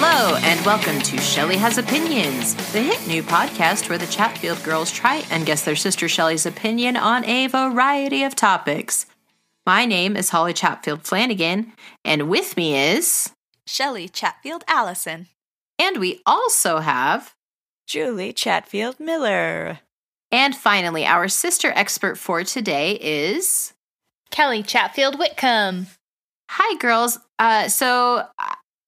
Hello, and welcome to Shelly Has Opinions, the hit new podcast where the Chatfield girls try and guess their sister Shelly's opinion on a variety of topics. My name is Holly Chatfield Flanagan, and with me is. Shelly Chatfield Allison. And we also have. Julie Chatfield Miller. And finally, our sister expert for today is. Kelly Chatfield Whitcomb. Hi, girls. Uh, so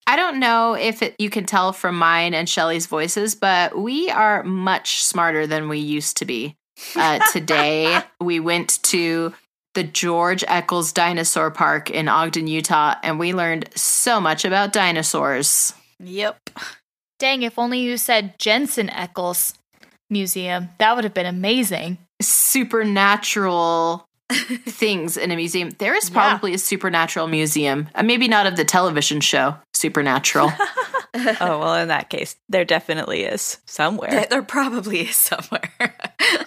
I don't know if it, you can tell from mine and Shelly's voices, but we are much smarter than we used to be. Uh, today, we went to the George Eccles Dinosaur Park in Ogden, Utah, and we learned so much about dinosaurs. Yep. Dang, if only you said Jensen Eccles Museum. That would have been amazing. Supernatural things in a museum. There is probably yeah. a supernatural museum. Uh, maybe not of the television show Supernatural. oh, well, in that case, there definitely is somewhere. There, there probably is somewhere.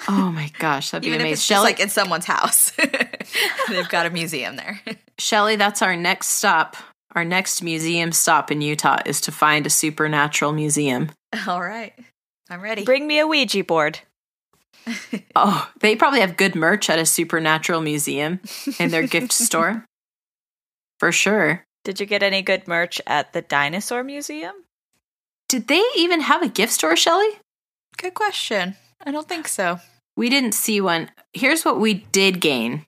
oh my gosh, that'd be Even amazing. If it's Shelly- like in someone's house. They've got a museum there. Shelly, that's our next stop. Our next museum stop in Utah is to find a supernatural museum. All right. I'm ready. Bring me a Ouija board. oh, they probably have good merch at a supernatural museum in their gift store. For sure. Did you get any good merch at the dinosaur museum? Did they even have a gift store, Shelly? Good question. I don't think so. We didn't see one. Here's what we did gain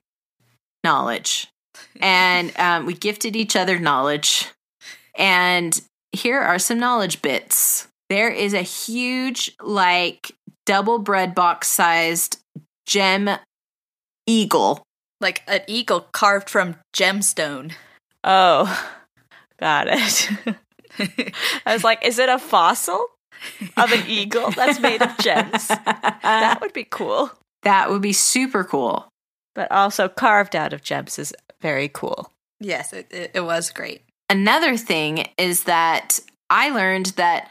knowledge. And um, we gifted each other knowledge. And here are some knowledge bits. There is a huge, like, double bread box sized gem eagle. Like an eagle carved from gemstone. Oh, got it. I was like, is it a fossil of an eagle that's made of gems? that would be cool. That would be super cool. But also carved out of gems is very cool. Yes, it, it, it was great. Another thing is that I learned that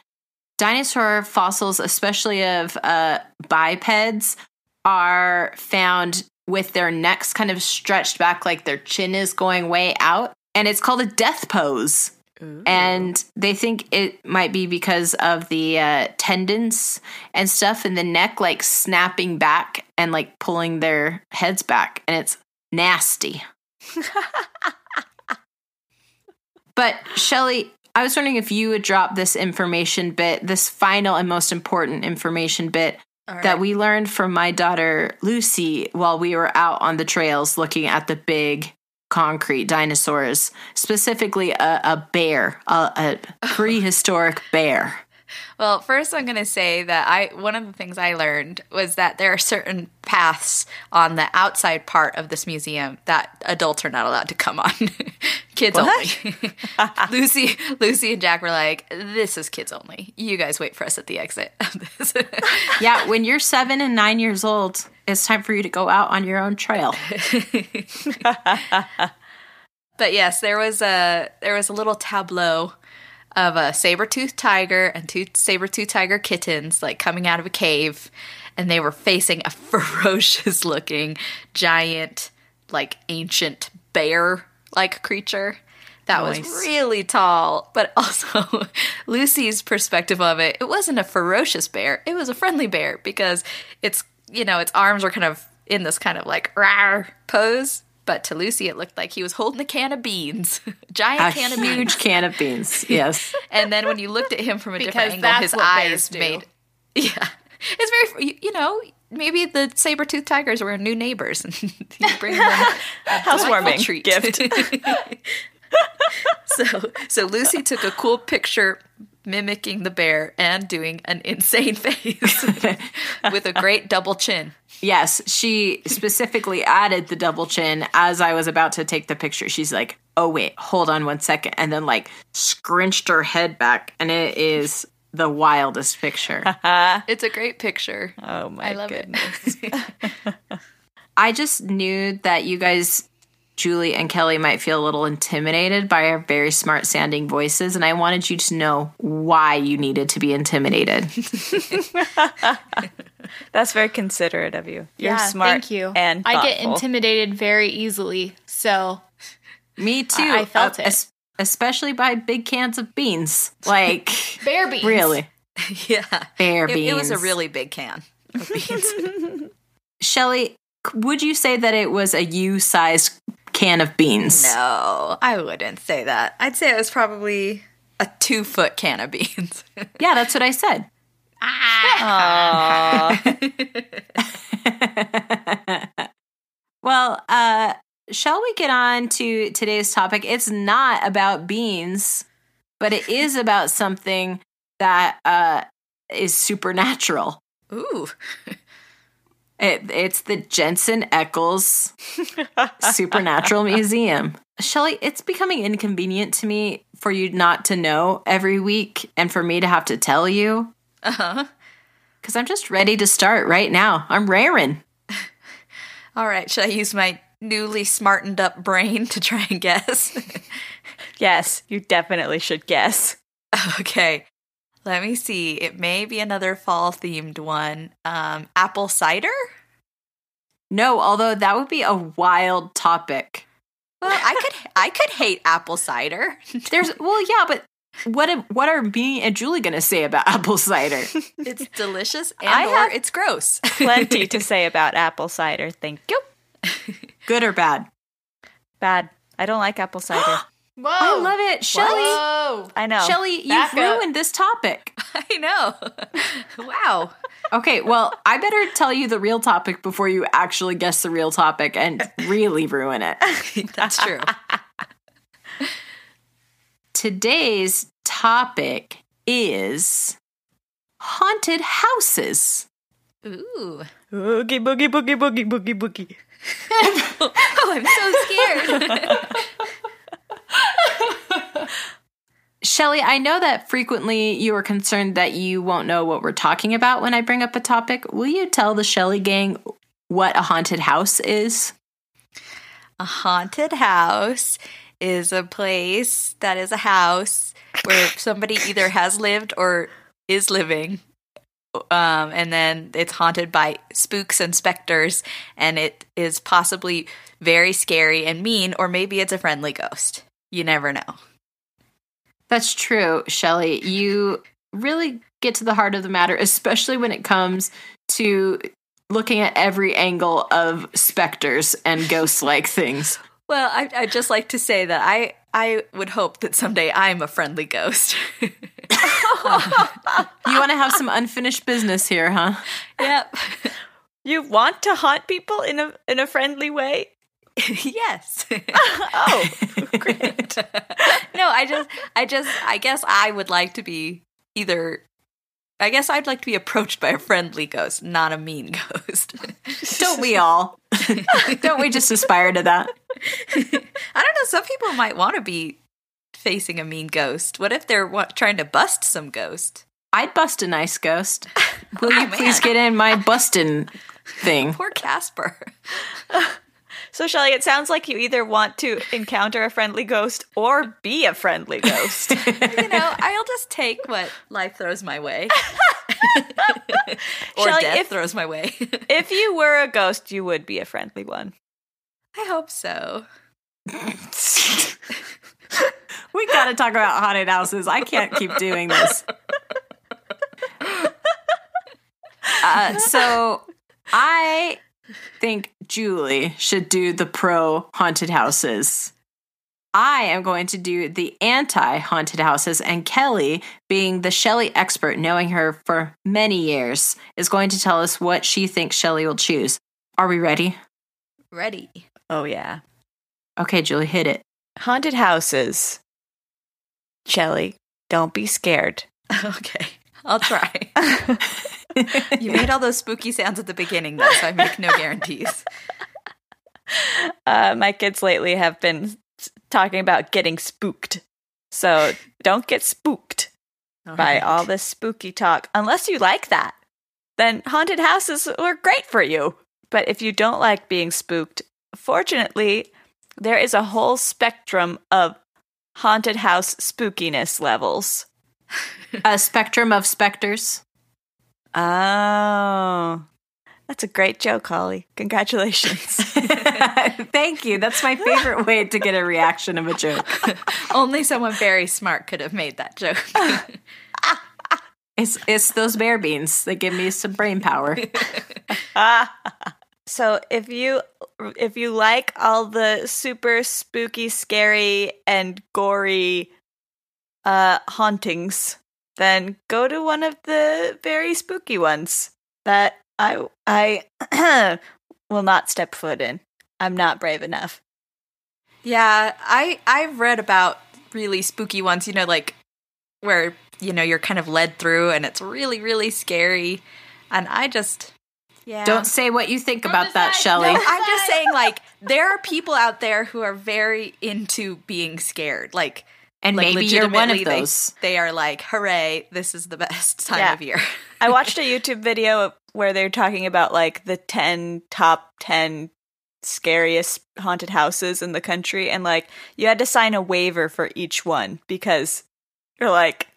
dinosaur fossils, especially of uh, bipeds, are found with their necks kind of stretched back, like their chin is going way out. And it's called a death pose. Ooh. And they think it might be because of the uh, tendons and stuff in the neck, like snapping back and like pulling their heads back. And it's nasty. but Shelly, I was wondering if you would drop this information bit, this final and most important information bit right. that we learned from my daughter Lucy while we were out on the trails looking at the big concrete dinosaurs, specifically a, a bear, a, a prehistoric bear. Well, first I'm going to say that I one of the things I learned was that there are certain paths on the outside part of this museum that adults are not allowed to come on. kids what? only. Lucy Lucy and Jack were like, "This is kids only. You guys wait for us at the exit yeah, when you're 7 and 9 years old, it's time for you to go out on your own trail. but yes, there was a there was a little tableau of a saber-toothed tiger and two saber-toothed tiger kittens like coming out of a cave and they were facing a ferocious looking giant like ancient bear like creature that nice. was really tall. But also lucy's perspective of it it wasn't a ferocious bear. It was a friendly bear because it's you know its arms were kind of in this kind of like rawr pose but to Lucy, it looked like he was holding a can of beans, giant a can of beans, huge can of beans. Yes. and then when you looked at him from a different angle, his eyes made. Yeah, it's very you know maybe the saber tooth tigers were new neighbors and you bring them a housewarming treat. gift. so so Lucy took a cool picture mimicking the bear and doing an insane face with a great double chin. Yes, she specifically added the double chin as I was about to take the picture. She's like, "Oh wait, hold on one second. and then like scrunched her head back, and it is the wildest picture. it's a great picture. Oh my I love goodness. it. I just knew that you guys Julie and Kelly might feel a little intimidated by our very smart sounding voices, and I wanted you to know why you needed to be intimidated. That's very considerate of you. You're yeah, smart. Thank you. And thoughtful. I get intimidated very easily, so me too. I, I felt uh, it. especially by big cans of beans. Like, Bear beans. really, yeah. bear It, beans. it was a really big can of beans. Shelly, would you say that it was a U-sized can of beans? no, I wouldn't say that. I'd say it was probably a two foot can of beans. Yeah, that's what I said. well, uh, shall we get on to today's topic? It's not about beans, but it is about something that uh, is supernatural. Ooh. It, it's the Jensen Eccles Supernatural Museum. Shelly, it's becoming inconvenient to me for you not to know every week and for me to have to tell you Uh huh. because I'm just ready to start right now. I'm raring. All right. Should I use my newly smartened up brain to try and guess? Yes, you definitely should guess. okay. Let me see. It may be another fall themed one. Um, apple cider? No, although that would be a wild topic. Well, I could I could hate apple cider. There's well, yeah, but what am- what are me and Julie gonna say about apple cider? It's delicious and I or it's gross. Plenty to say about apple cider. Thank you. Good or bad? Bad. I don't like apple cider. Whoa. I love it, Shelly. Whoa. I know. Shelly, you've Back up. ruined this topic. I know. wow. Okay, well, I better tell you the real topic before you actually guess the real topic and really ruin it. That's true. Today's topic is haunted houses. Ooh. Boogie, boogie, boogie, boogie, boogie, boogie. Oh, I'm so scared. Shelly, I know that frequently you are concerned that you won't know what we're talking about when I bring up a topic. Will you tell the Shelly gang what a haunted house is? a haunted house is a place that is a house where somebody either has lived or is living. Um, and then it's haunted by spooks and specters, and it is possibly very scary and mean, or maybe it's a friendly ghost. You never know. That's true, Shelly. You really get to the heart of the matter, especially when it comes to looking at every angle of specters and ghost like things. Well, I, I'd just like to say that I, I would hope that someday I'm a friendly ghost. You want to have some unfinished business here, huh? yep. You want to haunt people in a in a friendly way? yes. Oh, great. no, I just, I just, I guess I would like to be either. I guess I'd like to be approached by a friendly ghost, not a mean ghost. Don't we all? Don't we just aspire to that? I don't know. Some people might want to be facing a mean ghost. What if they're wa- trying to bust some ghost? I'd bust a nice ghost. Will Oh, you please get in my bustin' thing? Poor Casper. So, Shelly, it sounds like you either want to encounter a friendly ghost or be a friendly ghost. You know, I'll just take what life throws my way, or Shelly, death if- throws my way. if you were a ghost, you would be a friendly one. I hope so. we got to talk about haunted houses. I can't keep doing this. Uh, so I think Julie should do the pro haunted houses. I am going to do the anti haunted houses, and Kelly, being the Shelly expert, knowing her for many years, is going to tell us what she thinks Shelly will choose. Are we ready? Ready. Oh, yeah. Okay, Julie, hit it. Haunted houses. Shelly, don't be scared. Okay, I'll try. You made all those spooky sounds at the beginning, though, so I make no guarantees. Uh, my kids lately have been talking about getting spooked. So don't get spooked by all this spooky talk. Unless you like that, then haunted houses are great for you. But if you don't like being spooked, fortunately, there is a whole spectrum of haunted house spookiness levels. A spectrum of specters. Oh. That's a great joke, Holly. Congratulations. Thank you. That's my favorite way to get a reaction of a joke. Only someone very smart could have made that joke. It's it's those bear beans that give me some brain power. so if you if you like all the super spooky, scary, and gory uh hauntings, then go to one of the very spooky ones that I I will not step foot in. I'm not brave enough. Yeah, I I've read about really spooky ones, you know, like where, you know, you're kind of led through and it's really really scary. And I just yeah. Don't say what you think From about the that, side. Shelly. No, I'm just saying like there are people out there who are very into being scared. Like and like, maybe you're one of legitimately, they- those. They, are like, hooray, this is the best time Yeah. of year. I watched a YouTube video where they're talking about like the 10 top 10 scariest haunted houses in the country and like you had to sign a waiver for each one because you're like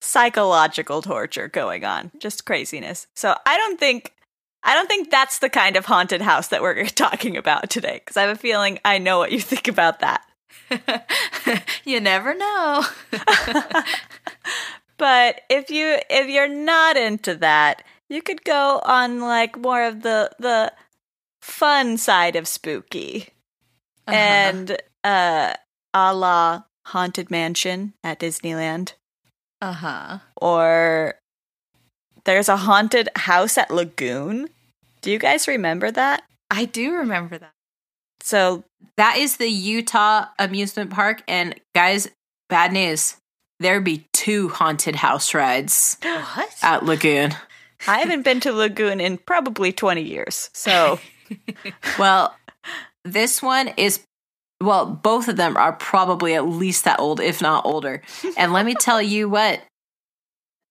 psychological torture going on, just craziness. So I don't think I don't think that's the kind of haunted house that we're talking about today because I have a feeling I know what you think about that. you never know. But if you if you're not into that, you could go on like more of the the fun side of spooky. Uh-huh. And uh a la Haunted Mansion at Disneyland. uh huh. Or there's a haunted house at Lagoon. Do you guys remember that? I do remember that. So That is the Utah amusement park. And guys, bad news. There'd be two haunted house rides What? at Lagoon. I haven't been to Lagoon in probably 20 years. So Well, this one is well, both of them are probably at least that old, if not older. And let me tell you what,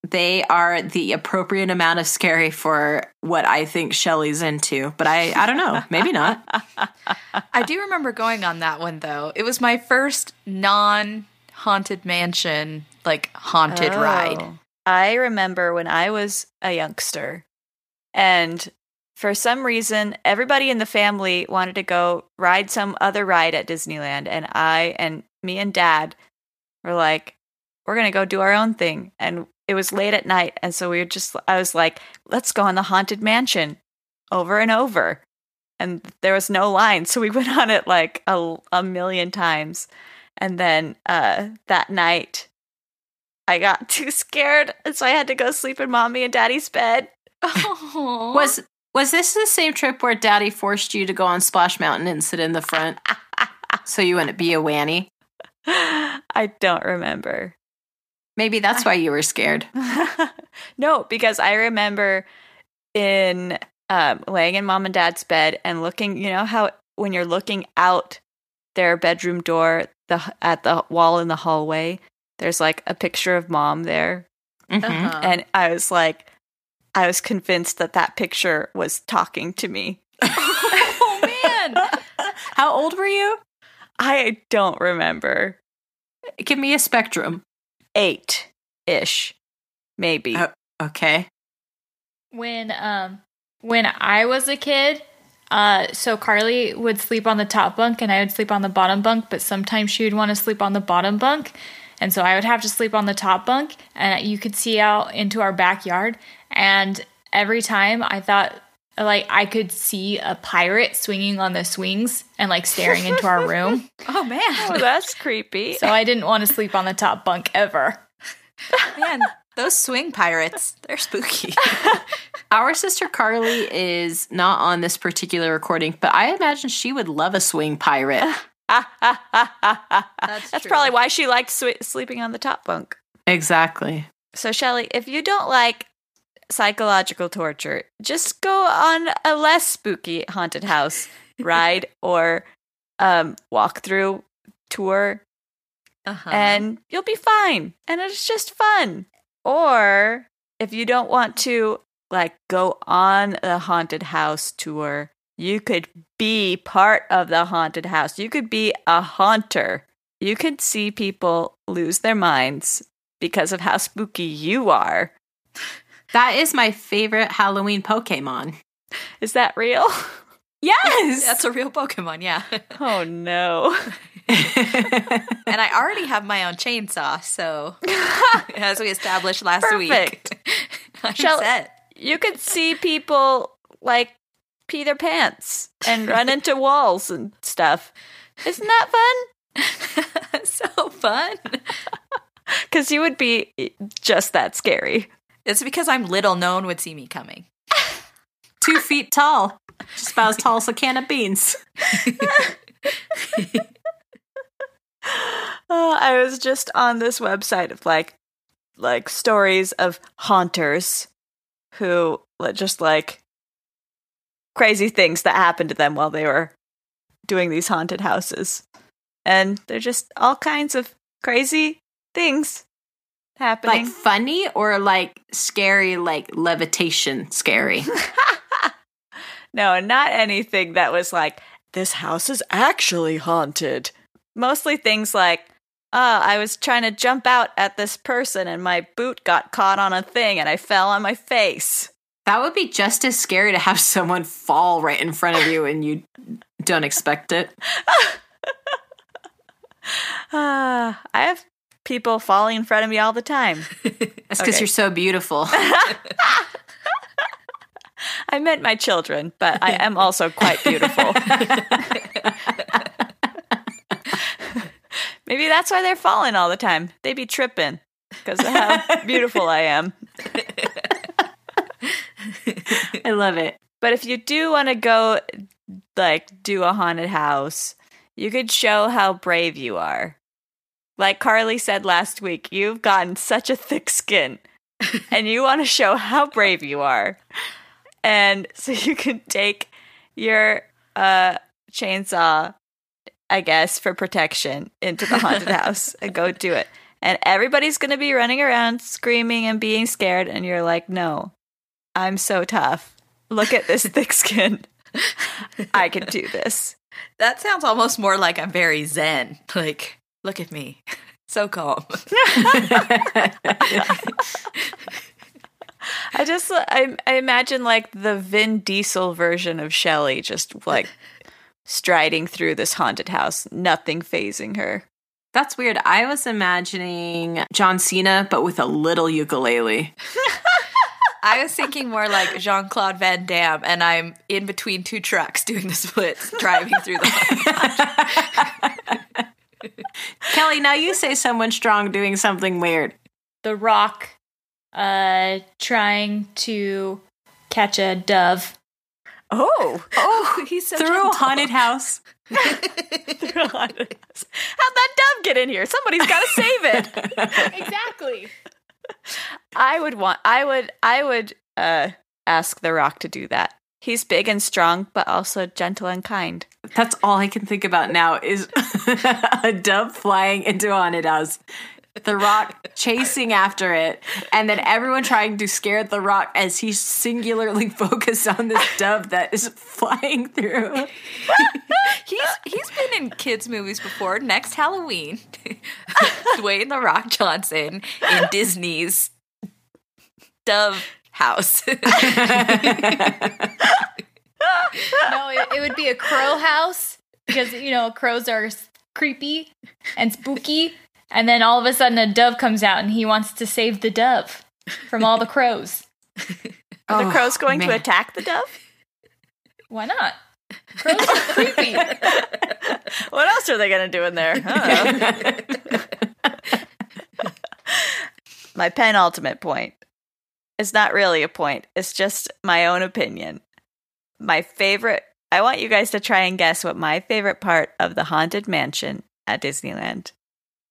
they are the appropriate amount of scary for what I think Shelly's into. But I, I don't know, maybe not. I do remember going on that one though. It was my first non haunted mansion, like haunted oh. ride. Oh. I remember when I was a youngster, and for some reason, everybody in the family wanted to go ride some other ride at Disneyland, and I and me and Dad were like, "We're gonna go do our own thing." And it was late at night, and so we were just, I was like, "Let's go on the haunted mansion over and over." And there was no line, so we went on it like a, a million times. And then uh, that night, I got too scared, and so I had to go sleep in mommy and daddy's bed. Was was this the same trip where Daddy forced you to go on Splash Mountain and sit in the front so you wouldn't be a wanny? I don't remember. Maybe that's why you were scared. no, because I remember in um, laying in mom and dad's bed and looking. You know how when you're looking out their bedroom door, the at the wall in the hallway, there's like a picture of mom there, Mhm. Uh-huh. and I was like, I was convinced that that picture was talking to me. oh man. How old were you? I don't remember. Give me a spectrum. Eight ish, maybe. Oh. Okay. when um when I was a kid, uh so Carly would sleep on the top bunk and I would sleep on the bottom bunk, but sometimes she would want to sleep on the bottom bunk. And so I would have to sleep on the top bunk and you could see out into our backyard and every time I thought like I could see a pirate swinging on the swings and like staring into our room. Oh man. oh, that's creepy. So I didn't want to sleep on the top bunk ever. Man, those swing pirates, they're spooky. Our sister Carly is not on this particular recording, but I imagine she would love a swing pirate. That's, That's probably why she liked swe- sleeping on the top bunk. exactly. So, Shelly, if you don't like psychological torture, just go on a less spooky haunted house ride or um, walk through tour, Uh-huh. and you'll be fine. And it's just fun. Or if you don't want to like go on a haunted house tour, you could be part of the haunted house. You could be a haunter. You could see people lose their minds because of how spooky you are. That is my favorite Halloween Pokemon. Is that real? Yes. That's a real Pokemon, yeah. Oh no. and I already have my own chainsaw, so as we established last Perfect. week, I'm Shall- set. You could see people like pee their pants and run into walls and stuff. Isn't that fun? so fun. Because you would be just that scary. It's because I'm little. No one would see me coming. Two feet tall. Just about as tall as a can of beans. Uh, I was just on this website of like, like stories of haunters who just like crazy things that happened to them while they were doing these haunted houses, and they're just all kinds of crazy things happening. Like funny or like scary, like levitation scary. no, not anything that was like this house is actually haunted. Mostly things like, oh, I was trying to jump out at this person and my boot got caught on a thing and I fell on my face. That would be just as scary to have someone fall right in front of you and you don't expect it. Ah, I have people falling in front of me all the time. That's because Okay. you're so beautiful. I meant my children, but I am also quite beautiful. Maybe that's why they're falling all the time. They be tripping because of how beautiful I am. I love it. But if you do want to go, like, do a haunted house, you could show how brave you are. Like Carly said last week, you've gotten such a thick skin, and you want to show how brave you are. And so you can take your uh, chainsaw, I guess, for protection into the haunted house and go do it. And everybody's going to be running around screaming and being scared. And you're like, no, I'm so tough. Look at this thick skin. I can do this. That sounds almost more like I'm very zen. Like, look at me. So calm. I just I, I imagine like the Vin Diesel version of Shelly just like striding through this haunted house, nothing phasing her. That's weird. I was imagining John Cena, but with a little ukulele. I was thinking more like Jean Claude Van Damme, and I'm in between two trucks doing the splits, driving through the. Kelly, now you say someone strong doing something weird. The Rock uh trying to catch a dove. Oh, Oh, he's so Through gentle. a haunted house. through a haunted house. How'd that dove get in here? Somebody's got to save it. exactly. I would want. I would. I would uh, ask The Rock to do that. He's big and strong, but also gentle and kind. That's all I can think about now is a dove flying into haunted house. The Rock chasing after it, and then everyone trying to scare The Rock as he's singularly focused on this dove that is flying through. He's he's been in kids movies before. Next Halloween, Dwayne the Rock Johnson in Disney's Dove House. No, it, it would be a crow house because you know crows are creepy and spooky, and then all of a sudden a dove comes out and he wants to save the dove from all the crows. Are the Oh, crows going to attack the dove? Why not? Crows are creepy. What else are they going to do in there? I my penultimate point is not really a point. It's just my own opinion. My favorite, I want you guys to try and guess what my favorite part of the Haunted Mansion at Disneyland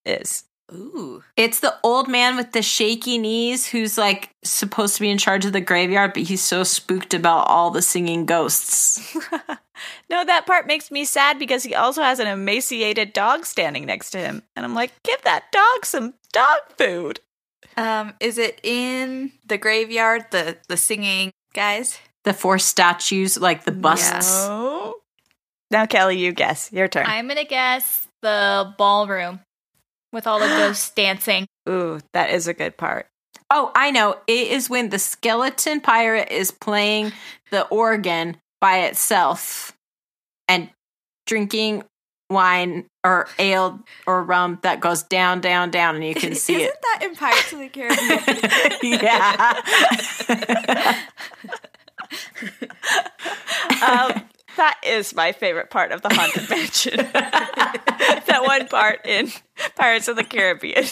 is. Ooh, It's the old man with the shaky knees who's like supposed to be in charge of the graveyard, but he's so spooked about all the singing ghosts. No, that part makes me sad because he also has an emaciated dog standing next to him. And I'm like, give that dog some dog food. Um, is it in the graveyard? The the singing guys. The four statues, like the busts. Oh. Now, Kelly, you guess. Your turn. I'm gonna guess the ballroom with all the ghosts dancing. Ooh, that is a good part. Oh, I know. It is when the skeleton pirate is playing the organ by itself and drinking wine or ale or rum that goes down, down, down, and you can see Isn't that in Pirates of the Caribbean? yeah. Um, that is my favorite part of the Haunted Mansion. that one part in Pirates of the Caribbean.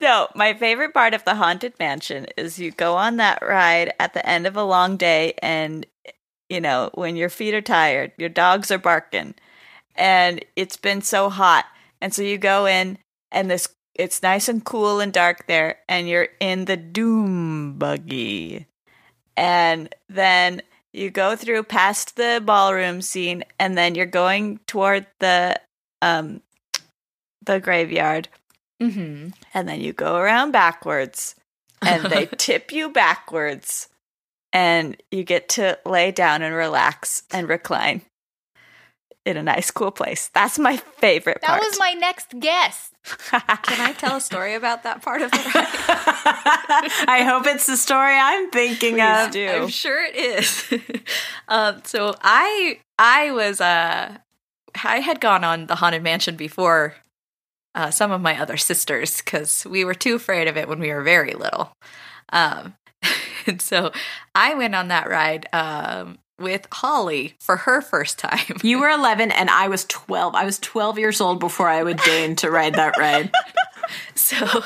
no, my favorite part of the Haunted Mansion is you go on that ride at the end of a long day, and you know, when your feet are tired, your dogs are barking, and it's been so hot. And so you go in, and this it's nice and cool and dark there, and you're in the doom buggy. And then you go through past the ballroom scene, and then you're going toward the um the graveyard, mm-hmm. and then you go around backwards, and they tip you backwards, and you get to lay down and relax and recline in a nice, cool place. That's my favorite That part. That was my next guess. Can I tell a story about that part of the ride? I hope it's the story I'm thinking Please of. do. I'm sure it is. um, so I I was uh I had gone on the haunted mansion before uh, some of my other sisters because we were too afraid of it when we were very little. Um, and so I went on that ride um, with Holly for her first time. You were 11 and I was 12. I was 12 years old before I would deign to ride that ride. So,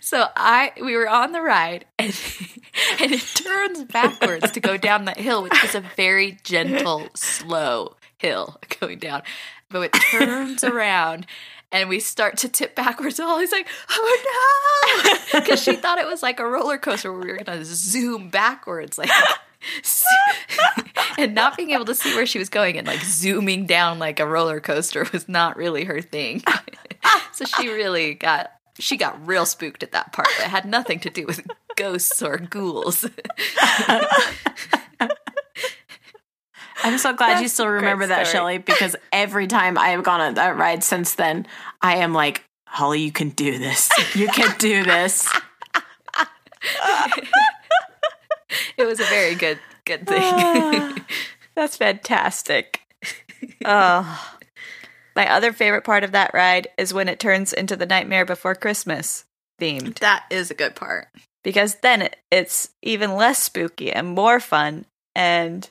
so I we were on the ride, and and it turns backwards to go down that hill, which is a very gentle, slow hill going down. But it turns around, and we start to tip backwards. And Holly's like, "Oh no!" Because she thought it was like a roller coaster where we were gonna zoom backwards, like. and not being able to see where she was going and like zooming down like a roller coaster was not really her thing. so she really got she got real spooked at that part. It had nothing to do with ghosts or ghouls. I'm so glad you still remember that. Shelly, because every time I have gone on that ride since then, I am like, Holly, you can do this. You can do this. it was a very good good thing. Ah, that's fantastic. oh. My other favorite part of that ride is when it turns into the Nightmare Before Christmas themed. that is a good part. Because then it, it's even less spooky and more fun. And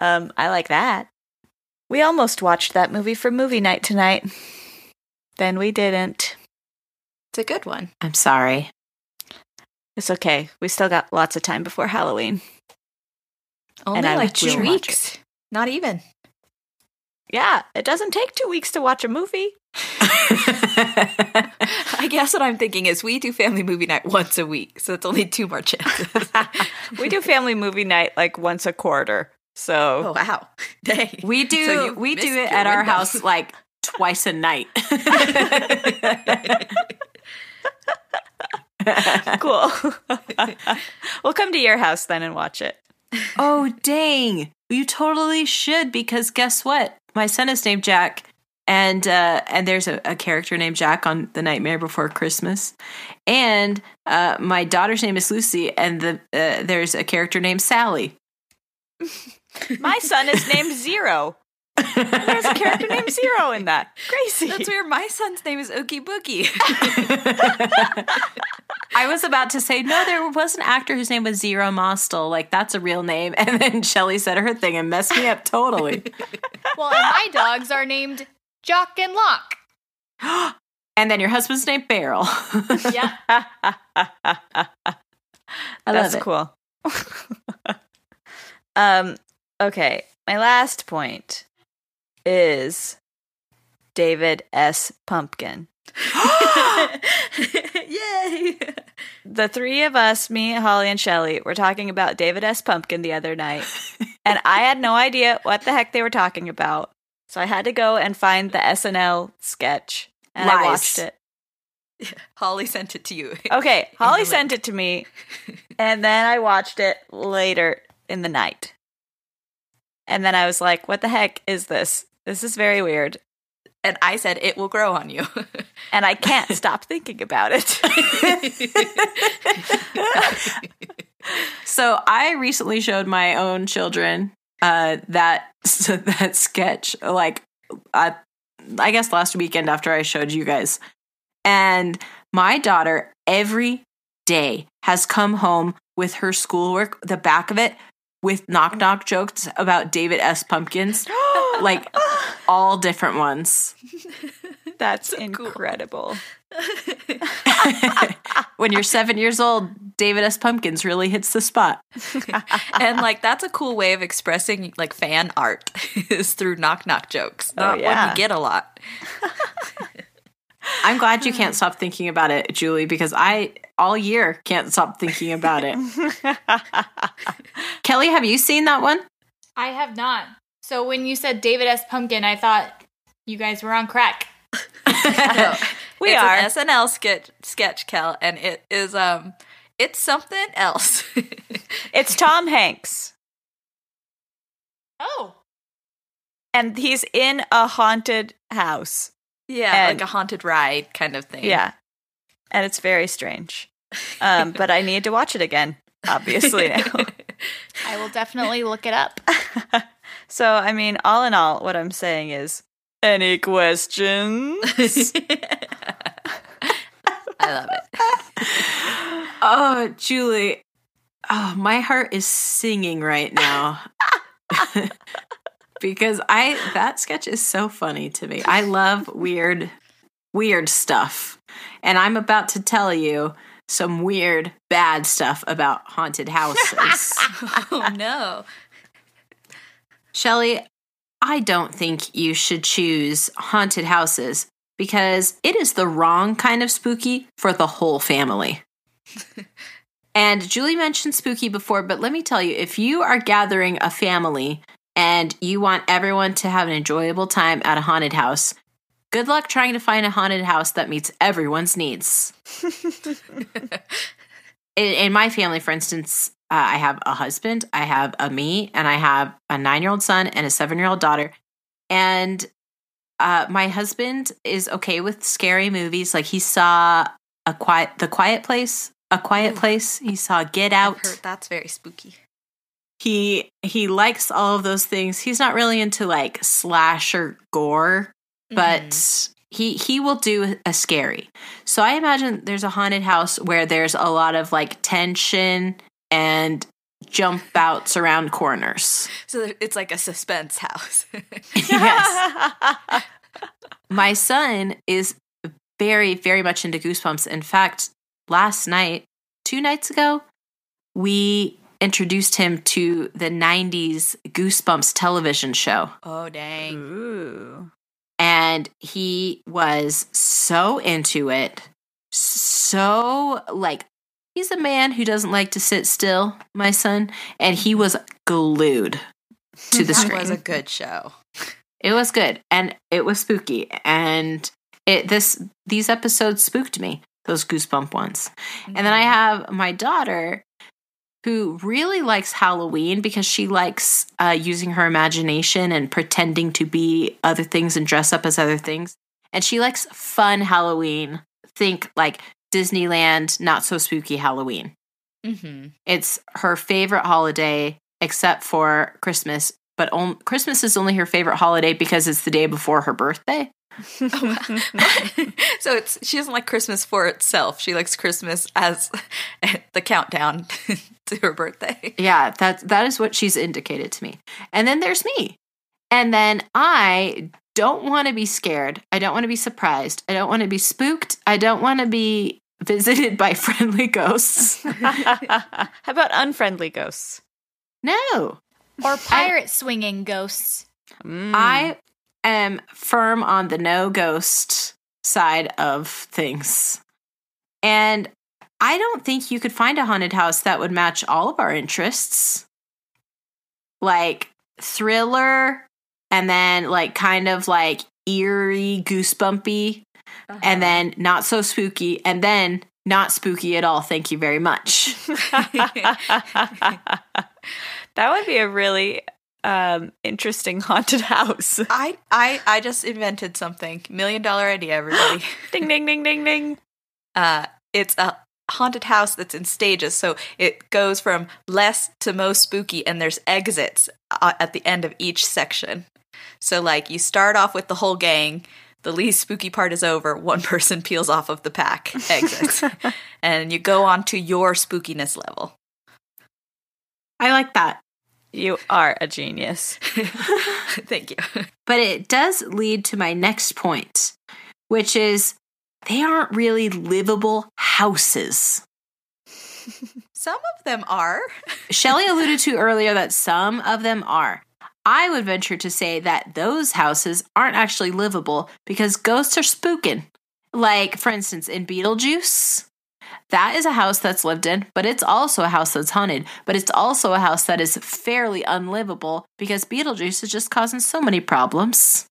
um, I like that. We almost watched that movie for movie night tonight. Then we didn't. It's a good one. I'm sorry. It's okay. We still got lots of time before Halloween. Only like two weeks. Not even. Yeah, it doesn't take two weeks to watch a movie. I guess what I'm thinking is we do family movie night once a week, so it's only two more chances. we do family movie night like once a quarter. So oh wow, dang! we do So we do it at our house like twice a night. cool. we'll come to your house then and watch it. oh dang. You totally should because guess what? My son is named Jack and uh and there's a, a character named Jack on The Nightmare Before Christmas. And uh my daughter's name is Lucy and the uh, there's a character named Sally. My son is named Zero. There's a character named Zero in that. Crazy. That's where my son's name is Oogie Boogie. I was about to say, no, there was an actor whose name was Zero Mostel. Like, that's a real name. And then Shelly said her thing and messed me up totally. Well, and my dogs are named Jock and Lock. and then your husband's named Barrel. Yeah. I That's love it. cool. um, okay, my last point is David S. Pumpkin. Yay! The three of us, me, Holly, and Shelly, were talking about David S. Pumpkin the other night, and I had no idea what the heck they were talking about. So I had to go and find the SNL sketch, and I watched it. Holly sent it to you. Okay, Holly sent it to me, and then I watched it later in the night. And then I was like, what the heck is this? This is very weird. And I said it will grow on you. and I can't stop thinking about it. So I recently showed my own children uh, that that sketch, like uh, I guess last weekend after I showed you guys, and my daughter every day has come home with her schoolwork, the back of it with knock knock jokes about David S. Pumpkins, like all different ones. That's incredible. when you're seven years old, David S. Pumpkins really hits the spot. and like that's a cool way of expressing like fan art is through knock knock jokes. Oh, Not one yeah. get a lot. I'm glad you can't stop thinking about it, Julie, because I all year can't stop thinking about it. Kelly, have you seen that one? I have not. So when you said David S. Pumpkin, I thought you guys were on crack. No, We it's are. an SNL sketch sketch, Kel, and it is um it's something else. It's Tom Hanks. Oh. And he's in a haunted house. Yeah, And- like a haunted ride kind of thing. Yeah. And it's very strange. Um, but I need to watch it again, obviously now. I will definitely look it up. so, I mean, all in all, what I'm saying is any questions? I love it. Oh, Julie. Oh, my heart is singing right now. Because I that sketch is so funny to me. I love weird weird stuff. And I'm about to tell you some weird bad stuff about haunted houses. oh no. Shelly, I don't think you should choose haunted houses because it is the wrong kind of spooky for the whole family. and Julie mentioned spooky before, but let me tell you if you are gathering a family and you want everyone to have an enjoyable time at a haunted house, good luck trying to find a haunted house that meets everyone's needs. in, in my family, for instance, uh, I have a husband, I have a me, and I have a nine year old son and a seven year old daughter. And uh, my husband is okay with scary movies. Like he saw a quiet, The Quiet Place, A Quiet Ooh. Place. He saw Get Out. that's very spooky. He he likes all of those things. He's not really into like slasher gore, but Mhm. he he will do a scary. So I imagine there's a haunted house where there's a lot of like tension and jump outs around corners. so it's like a suspense house. yes. My son is very very much into Goosebumps. In fact, last night, 2 nights ago, we introduced him to the 90s Goosebumps television show. oh dang. Ooh. and he was so into it so like he's a man who doesn't like to sit still my son and he was glued to the That screen was a good show. it was good and it was spooky and it this these episodes spooked me those goosebump ones and then i mm. have my daughter who really likes halloween because she likes uh, using her imagination and pretending to be other things and dress up as other things. And she likes fun halloween. Think like disneyland not so spooky halloween. Hmm it's her favorite holiday except for Christmas, but on- Christmas is only her favorite holiday because it's the day before her birthday. so it's she doesn't like Christmas for itself. She likes Christmas as the countdown to her birthday. Yeah, that that is what she's indicated to me. And then there's me. And then I don't want to be scared. I don't want to be surprised. I don't want to be spooked. I don't want to be visited by friendly ghosts. How about unfriendly ghosts? No. Or pirate swinging ghosts. Mm. I am firm on the no ghost side of things. And I don't think you could find a haunted house that would match all of our interests. Like thriller and then like kind of like eerie, goosebumpy, and uh-huh. then not so spooky, and then not spooky at all. Thank you very much. that would be a really um, interesting haunted house. I I I just invented something. Million dollar idea, everybody. ding, ding, ding, ding, ding. uh, it's a haunted house that's in stages. So it goes from less to most spooky, and there's exits uh, at the end of each section. So, like, you start off with the whole gang. The least spooky part is over. One person peels off of the pack, exits, and you go on to your spookiness level. I like that. You are a genius. Thank you. But it does lead to my next point, which is they aren't really livable houses. Some of them are. Shelly alluded to earlier that some of them are. I would venture to say that those houses aren't actually livable because ghosts are spooking. Like, for instance, in Beetlejuice, that is a house that's lived in, but it's also a house that's haunted. But it's also a house that is fairly unlivable because Beetlejuice is just causing so many problems.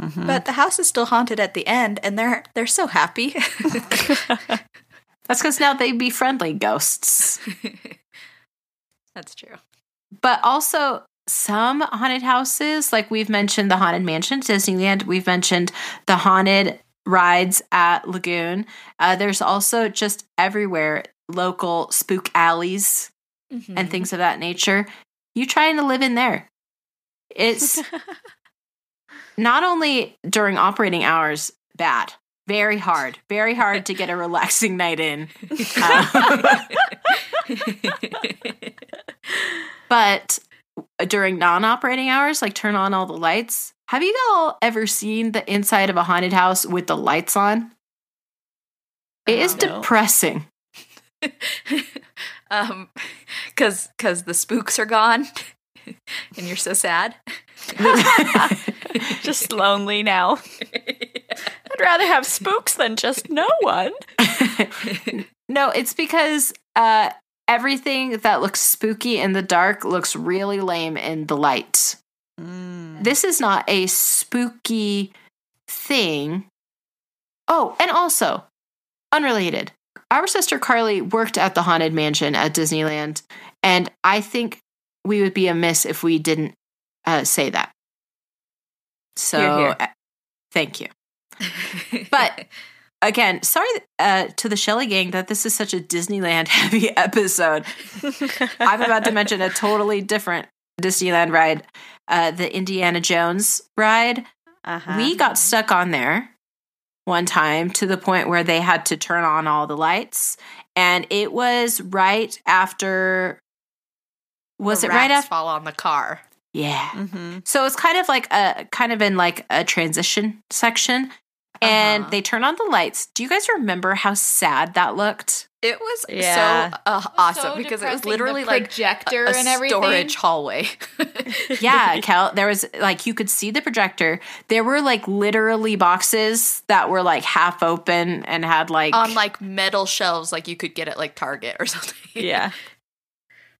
Mhm. But the house is still haunted at the end, and they're they're so happy. That's because now they be friendly ghosts. That's true. But also, some haunted houses, like we've mentioned the Haunted Mansion Disneyland, we've mentioned the haunted rides at Lagoon. Uh, there's also just everywhere local spook alleys and things of that nature. You trying to live in there. It's not only during operating hours bad, very hard, very hard to get a relaxing night in. Uh, but during non-operating hours, like turn on all the lights. Have you all ever seen the inside of a haunted house with the lights on? It is No. depressing. um, because because the spooks are gone, and you're so sad. just lonely now. I'd rather have spooks than just no one. no, it's because uh, everything that looks spooky in the dark looks really lame in the light. Mm. This is not a spooky thing. Oh, and also, unrelated. Our sister Carly worked at the Haunted Mansion at Disneyland, and I think we would be amiss if we didn't uh, say that. So, Hear, hear. uh, thank you. But again, sorry uh, to the Shelly gang that this is such a Disneyland heavy episode. I'm about to mention a totally different Disneyland ride, uh, the Indiana Jones ride. Uh-huh. We got stuck on there one time to the point where they had to turn on all the lights, and it was right after. Was The it right after? fall on the car? Yeah. hmm So it's kind of like a kind of in like a transition section, and Uh-huh. they turn on the lights. Do you guys remember how sad that looked? It was Yeah. so uh, awesome because it was literally the like projector a and everything. storage hallway. Yeah, Cal, there was like you could see the projector. There were like literally boxes that were like half open and had like on like metal shelves, like you could get at like Target or something. Yeah.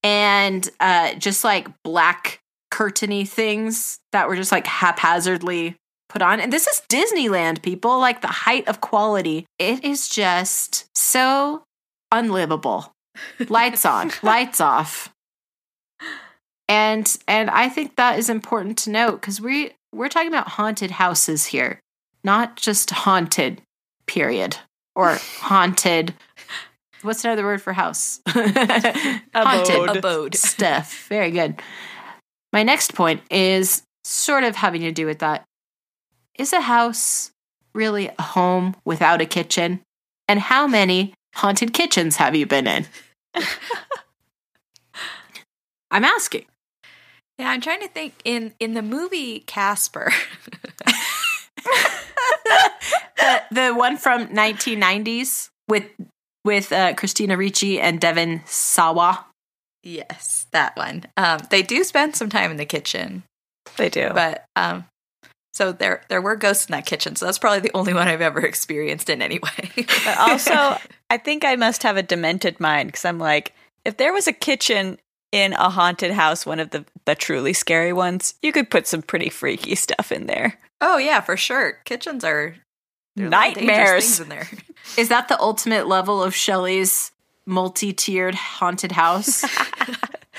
and uh just like black curtainy things that were just like haphazardly put on. And this is Disneyland, people, like the height of quality. It is just so unlivable. Lights on, lights off. And and I think that is important to note cuz we we're talking about haunted houses here, not just haunted period or haunted What's another word for house? haunted Abode. Abode. stuff. Very good. My next point is sort of having to do with that. Is a house really a home without a kitchen? And how many haunted kitchens have you been in? I'm asking. Yeah, I'm trying to think in in the movie Casper. The, the one from 1990s with with uh, Christina Ricci and Devon Sawa. yes, that one. Um, they do spend some time in the kitchen, They do. but um, so there there were ghosts in that kitchen. So that's probably the only one I've ever experienced in any way. But also, I think I must have a demented mind because I'm like, if there was a kitchen in a haunted house, one of the, the truly scary ones, you could put some pretty freaky stuff in there. oh yeah, for sure. Kitchens are there are a lot of dangerous Nightmares. things in there. Is that the ultimate level of Shelly's multi-tiered haunted house?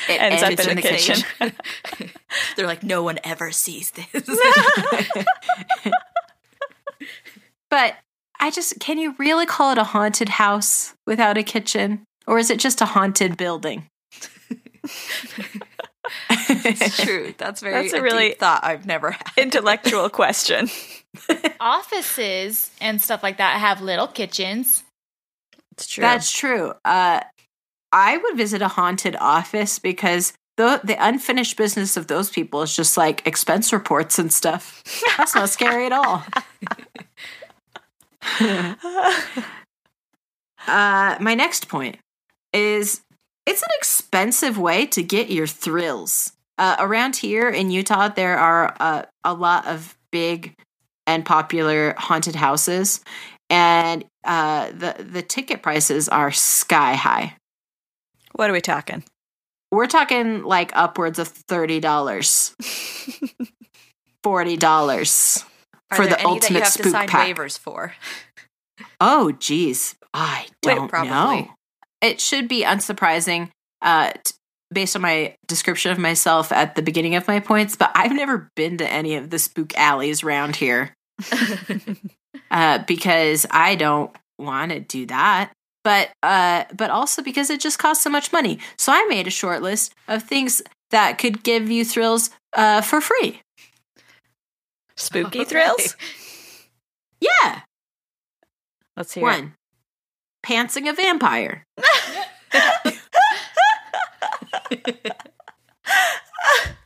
It Ends up ends in the kitchen. They're like, no one ever sees this. But I just can you really call it a haunted house without a kitchen? Or is it just a haunted building? it's true. That's very That's a a really- deep thought I've never had. Intellectual question. Offices and stuff like that have little kitchens. It's true. That's true. Uh, I would visit a haunted office because the the unfinished business of those people is just like expense reports and stuff. That's not scary at all. uh, my next point is it's an expensive way to get your thrills. Uh, around here in Utah, there are uh, a lot of big and popular haunted houses, and uh, the the ticket prices are sky high. What are we talking? We're talking like upwards of thirty dollars, forty dollars for the any that you ultimate spook sign pack. waivers for? Oh, geez, I don't probably. know. It should be unsurprising, uh, t- based on my description of myself at the beginning of my points. But I've never been to any of the spook alleys around here uh, because I don't want to do that. But uh, but also because it just costs so much money. So I made a short list of things that could give you thrills uh, for free. Spooky Okay. thrills? Yeah, Let's hear it. one, pantsing a vampire.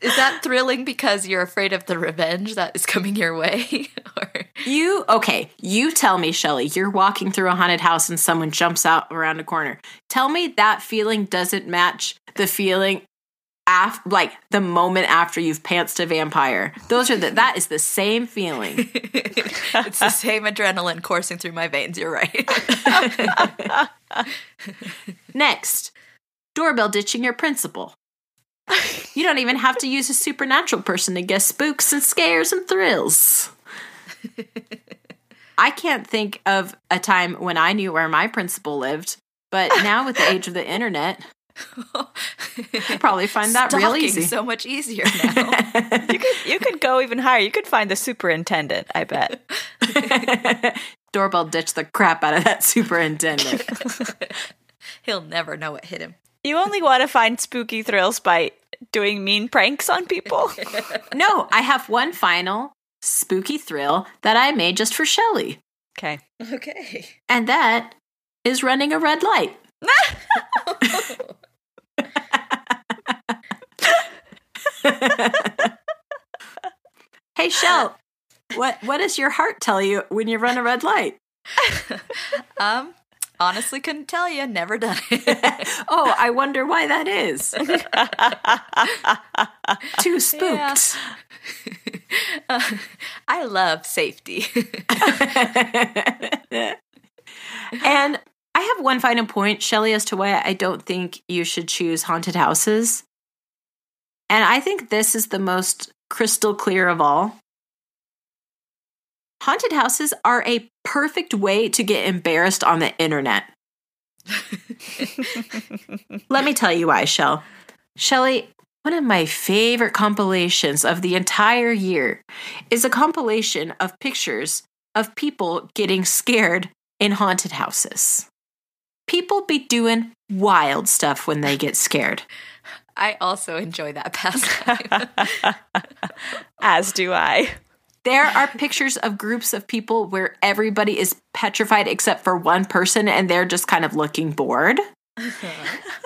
Is that thrilling because you're afraid of the revenge that is coming your way? or You okay? You tell me, Shelly. You're walking through a haunted house and someone jumps out around a corner. Tell me that feeling doesn't match the feeling after, like the moment after you've pantsed a vampire. Those are the that is the same feeling. it's the same adrenaline coursing through my veins. You're right. Next, doorbell ditching your principal. You don't even have to use a supernatural person to guess spooks and scares and thrills. I can't think of a time when I knew where my principal lived, but now with the age of the internet, I probably find that real Stalking easy. so much easier now. You could you could go even higher. You could find the superintendent, I bet. Doorbell ditched the crap out of that superintendent. He'll never know what hit him. You only want to find spooky thrills by doing mean pranks on people. no, I have one final spooky thrill that I made just for Shelly, Okay. Okay. and that is running a red light. Hey, Shell, what what does your heart tell you when you run a red light? Um, honestly, couldn't tell you. Never done it. Oh, I wonder why that is. Too spooked. Uh, I love safety. and I have one final point, Shelly, as to why I don't think you should choose haunted houses. And I think this is the most crystal clear of all. Haunted houses are a perfect way to get embarrassed on the internet. Let me tell you why, Shell. Shelly, one of my favorite compilations of the entire year is a compilation of pictures of people getting scared in haunted houses. People be doing wild stuff when they get scared. I also enjoy that pastime. As do I. There are pictures of groups of people where everybody is petrified except for one person and they're just kind of looking bored.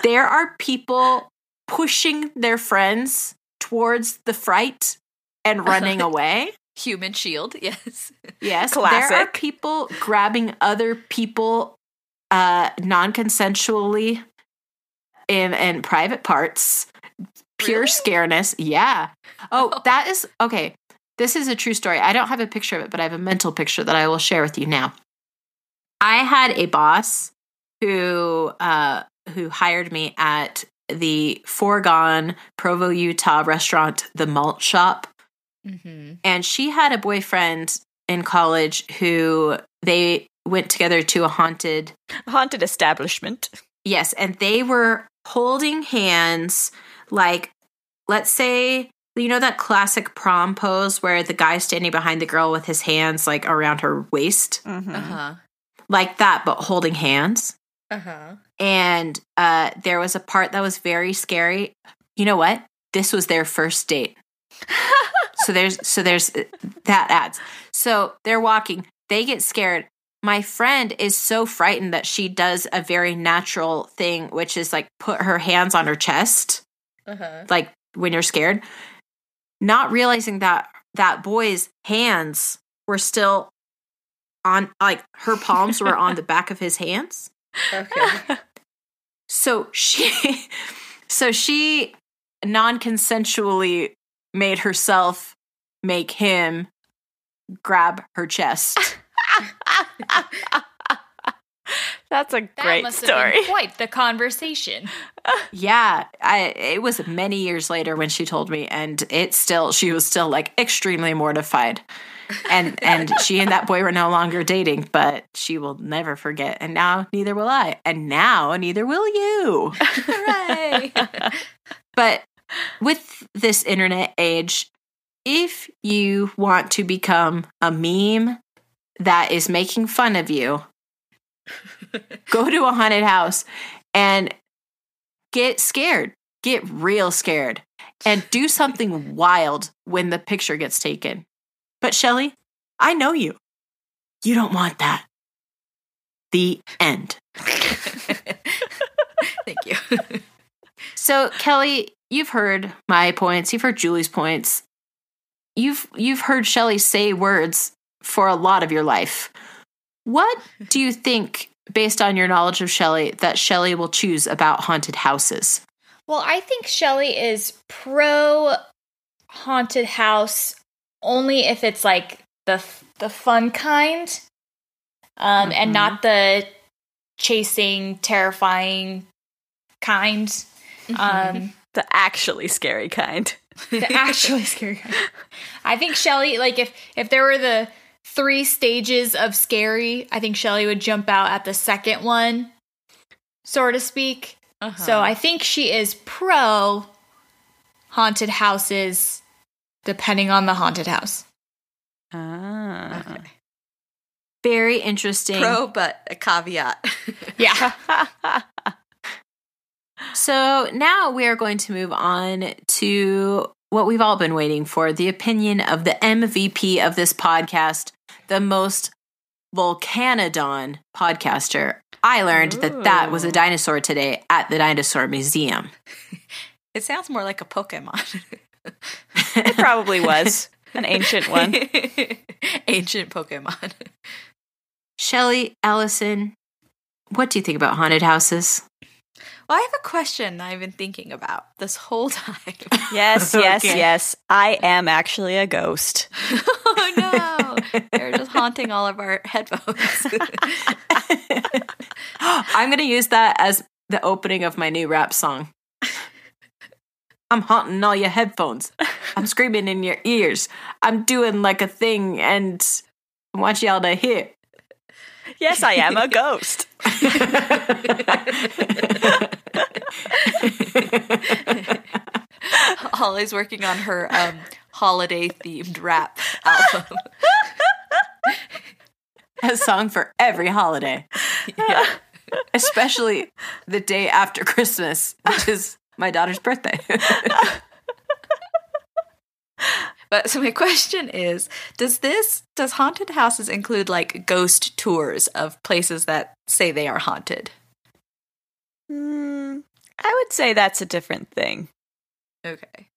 There are people pushing their friends towards the fright and running away. Human shield, yes. Yes, there are people grabbing other people uh non-consensually in in private parts. Pure Really? scareness. Yeah. Oh, that is okay. This is a true story. I don't have a picture of it, but I have a mental picture that I will share with you now. I had a boss who uh who hired me at the foregone Provo, Utah restaurant, the Malt Shop Mm-hmm. and she had a boyfriend in college who they went together to a haunted Haunted establishment. Yes, and they were holding hands like let's say you know that classic prom pose where the guy's standing behind the girl with his hands like around her waist? Mhm. Uh huh. like that but holding hands? Uh huh. and uh there was a part that was very scary. You know what? This was their first date. So there's so there's that adds. So they're walking. They get scared. My friend is so frightened that she does a very natural thing which is like put her hands on her chest. Uh huh. like when you're scared not realizing that that boy's hands were still on like her palms were on the back of his hands Okay. so she so she non-consensually made herself make him grab her chest That's a That great must have story. been quite the conversation. yeah I, it was many years later when she told me and it still she was still like extremely mortified and and she and that boy were no longer dating but she will never forget and now neither will i and now neither will you Hooray! But with this internet age, if you want to become a meme that is making fun of you, go to a haunted house and get scared. Get real scared and do something wild when the picture gets taken. But Shelly, I know you. You don't want that. The end. Thank you. So, Kelly, you've heard my points. You've heard Julie's points. You've you've heard Shelly say words for a lot of your life. What do you think, based on your knowledge of Shelly, that Shelly will choose about haunted houses? Well, I think Shelly is pro haunted house only if it's like the the fun kind, um, Mhm. and not the chasing, terrifying kind. Um, the actually scary kind. the actually scary kind. I think Shelly, like if if there were the three stages of scary, I think Shelly would jump out at the second one, so to speak. Uh-huh. So I think she is pro haunted houses, depending on the haunted house. Ah. Okay. Very interesting. pro, but a caveat. Yeah. So now we are going to move on to what we've all been waiting for the opinion of the MVP of this podcast, the most Vulcanodon podcaster. I learned that that was a dinosaur today at the Dinosaur Museum. it sounds more like a Pokemon. it probably was an ancient one. Ancient Pokemon. Shelly Allison, what do you think about haunted houses? I have a question I've been thinking about this whole time. Yes, yes, Okay. yes. I am actually a ghost. oh no. They're just haunting all of our headphones. I'm going to use that as the opening of my new rap song. I'm haunting all your headphones. I'm screaming in your ears. I'm doing like a thing and I want y'all to hear. Yes, I am a ghost. Holly's working on her um, holiday themed rap album. a song for every holiday, yeah. especially the day after Christmas, which is my daughter's birthday. But so my question is, does this does haunted houses include like ghost tours of places that say they are haunted? Hmm, I would say that's a different thing. Okay.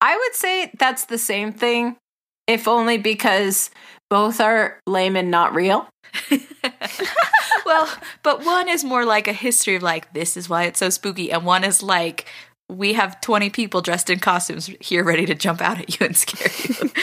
I would say that's the same thing, if only because both are lame and not real. well, but one is more like a history of like this is why it's so spooky, and one is like we have twenty people dressed in costumes here ready to jump out at you and scare you.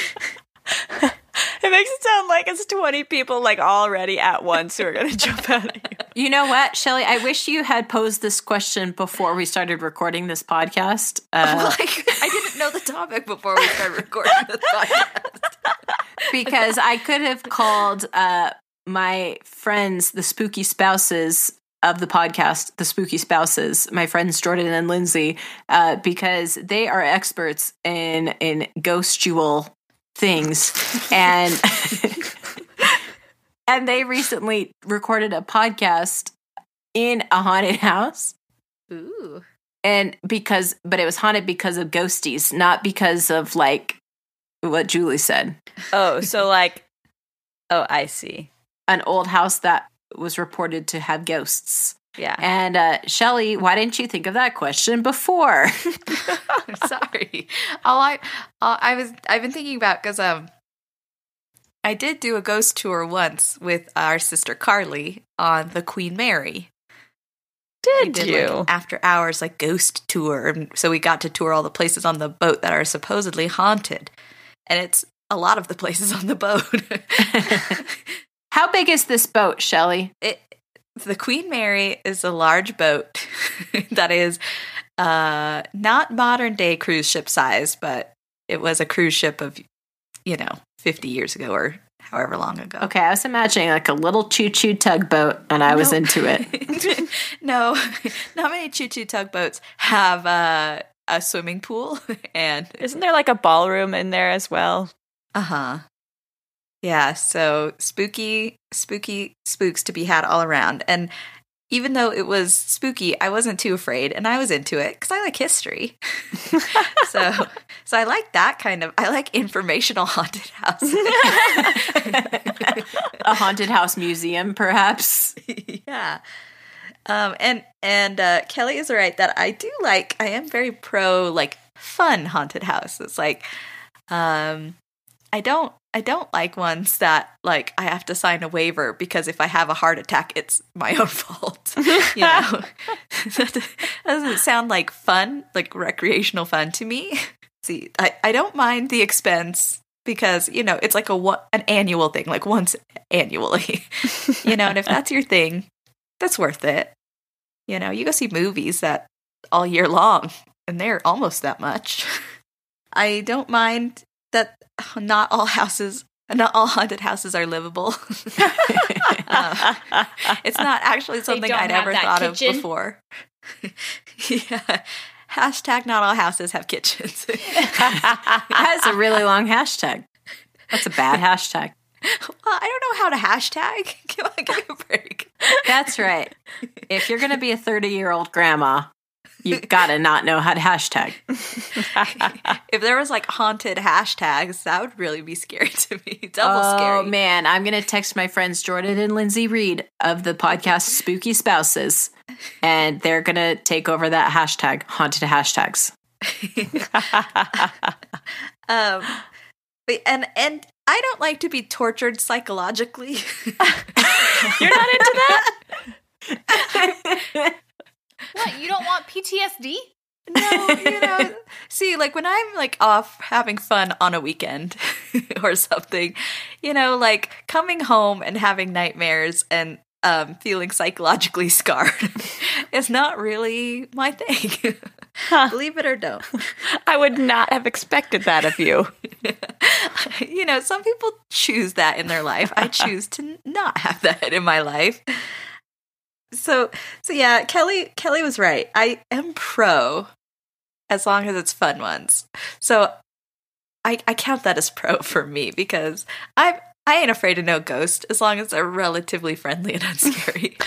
It makes it sound like it's 20 people like already at once who are going to jump out at you. You know what, Shelly? I wish you had posed this question before we started recording this podcast. Uh, like I didn't know the topic before we started recording the podcast. because I could have called uh, my friends the spooky spouses of the podcast, the Spooky Spouses, my friends Jordan and Lindsay, uh, because they are experts in in ghostual things, and and they recently recorded a podcast in a haunted house, Ooh. and because but it was haunted because of ghosties, not because of like what Julie said, Oh, so like, oh, I see. an old house that was reported to have ghosts. Yeah. And uh, Shelly, why didn't you think of that question before? I'm sorry. All I, all I was, I've been thinking about because um, I did do a ghost tour once with our sister Carly on the Queen Mary. Did, did you? like after hours like ghost tour, and so we got to tour all the places on the boat that are supposedly haunted, and it's a lot of the places on the boat. How big is this boat, Shelly? it the Queen Mary is a large boat that is uh not modern day cruise ship size, but it was a cruise ship of you know, 50 years ago or however long ago. Okay, I was imagining like a little choo choo tugboat, and I was into it. no, not many choo choo tugboats have uh, a swimming pool and Isn't there like a ballroom in there as well? uh huh. Yeah, so spooky, spooky spooks to be had all around. And even though it was spooky, I wasn't too afraid and I was into it because I like history. so, so I like that kind of, I like informational haunted houses. a haunted house museum, perhaps. yeah. Um, and and uh, Kelly is right that I do like. I am very pro like fun haunted houses. Like, um, I don't I don't like ones that like I have to sign a waiver because if I have a heart attack, it's my own fault. you know, that doesn't sound like fun, like recreational fun to me. See, I I don't mind the expense because you know it's like a an annual thing, like once annually. you know, and if that's your thing, that's worth it. You know, you go see movies that all year long, and they're almost that much. I don't mind that not all houses, not all haunted houses are livable. Uh, it's not actually something I'd ever thought kitchen? of before. yeah. Hashtag not all houses have kitchens. That is a really long hashtag. That's a bad hashtag. Well, I don't know how to hashtag. Give, give me a break. That's right. If you're going to be a 30 year old grandma, you've got to not know how to hashtag. if there was like haunted hashtags, that would really be scary to me. Double oh, scary. Oh man. I'm going to text my friends Jordan and Lindsay Reed of the podcast Spooky Spouses, and they're going to take over that hashtag, haunted hashtags. Um, and and I don't like to be tortured psychologically. You're not into that? What? You don't want PTSD? no, you know, see, like when I'm like off having fun on a weekend or something, you know, like coming home and having nightmares and um, feeling psychologically scarred is not really my thing. Huh. Believe it or don't. I would not have expected that of you. you know, some people choose that in their life. I choose to not have that in my life. So, so yeah, Kelly Kelly was right. I am pro as long as it's fun ones. So, I I count that as pro for me because I'm I ain't afraid of no ghost as long as they're relatively friendly and unscary.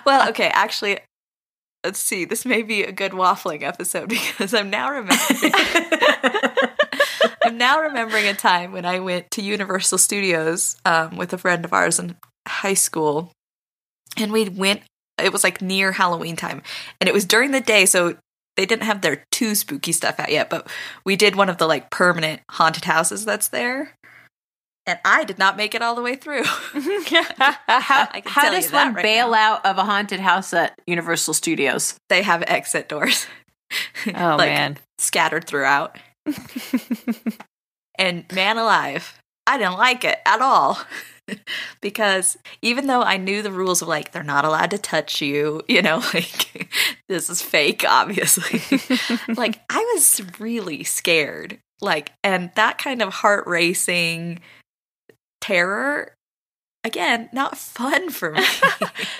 well, okay, actually, let's see. This may be a good waffling episode because I'm now remembering. I'm now remembering a time when I went to Universal Studios um, with a friend of ours in high school, and we went. It was like near Halloween time, and it was during the day, so they didn't have their too spooky stuff out yet. But we did one of the like permanent haunted houses that's there, and I did not make it all the way through. How, how does one right bail now. out of a haunted house at Universal Studios? they have exit doors. Oh like, man. scattered throughout. and man alive, I didn't like it at all. because even though I knew the rules of like they're not allowed to touch you, you know, like this is fake, obviously. like I was really scared. Like, and that kind of heart racing terror again, not fun for me.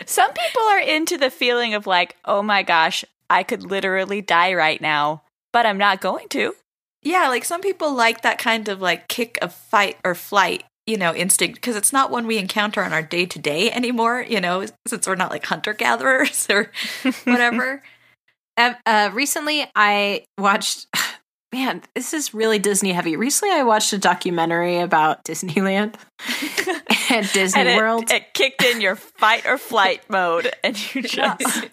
Some people are into the feeling of like, oh my gosh, I could literally die right now, but I'm not going to. yeah, like some people like that kind of like kick of fight or flight, you know, instinct because it's not one we encounter on our day to day anymore, you know, since we're not like hunter gatherers or whatever. Uh, uh, recently, I watched. Man, this is really Disney heavy. Recently, I watched a documentary about Disneyland and Disney And it, World. it kicked in your fight or flight mode, and you just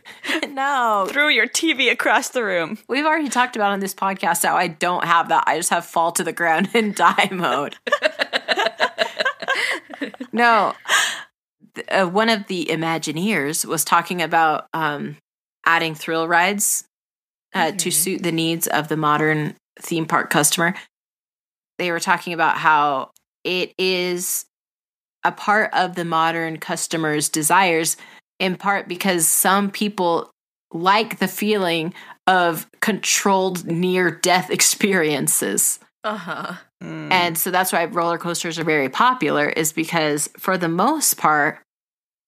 no, threw your TV across the room. we've already talked about on this podcast how I don't have that. I just have fall to the ground and die mode. No, uh, one of the Imagineers was talking about um, adding thrill rides uh, to Mhm. suit the needs of the modern theme park customer. They were talking about how it is a part of the modern customer's desires, in part because some people like the feeling of controlled near death experiences. Uh huh. Mm. And so that's why roller coasters are very popular, is because for the most part,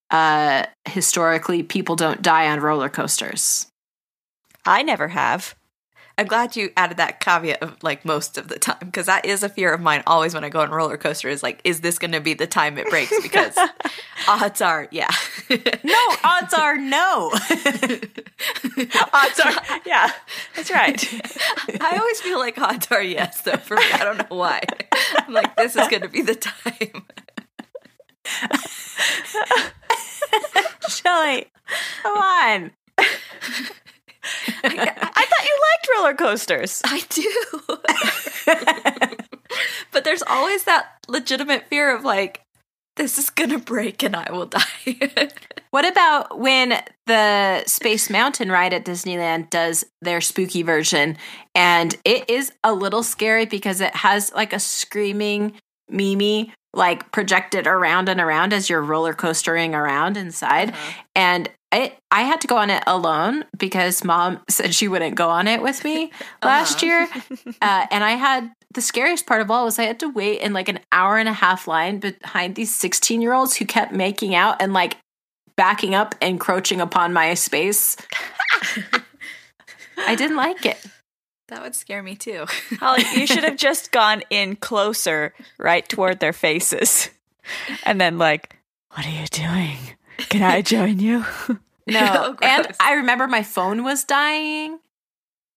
uh, historically, people don't die on roller coasters. I never have. I'm glad you added that caveat of like most of the time because that is a fear of mine always when I go on roller coaster is like, is this going to be the time it breaks? Because odds are, yeah. No, odds are no. Odds are, yeah, that's right. I always feel like odds are yes, though, for me. I don't know why. I'm like, this is going to be the time. Shelly, come on. I thought you liked roller coasters. I do. but there's always that legitimate fear of like, this is going to break and I will die. What about when the Space Mountain ride at Disneyland does their spooky version? And it is a little scary because it has like a screaming Mimi like projected around and around as you're roller coastering around inside. And I, I had to go on it alone because mom said she wouldn't go on it with me last Uh-huh. year. Uh, and I had the scariest part of all was I had to wait in like an hour and a half line behind these 16 year olds who kept making out and like backing up, encroaching upon my space. I didn't like it. That would scare me too. Holly, you should have just gone in closer, right toward their faces. And then, like, what are you doing? Can I join you? No. Oh, and. I remember my phone was dying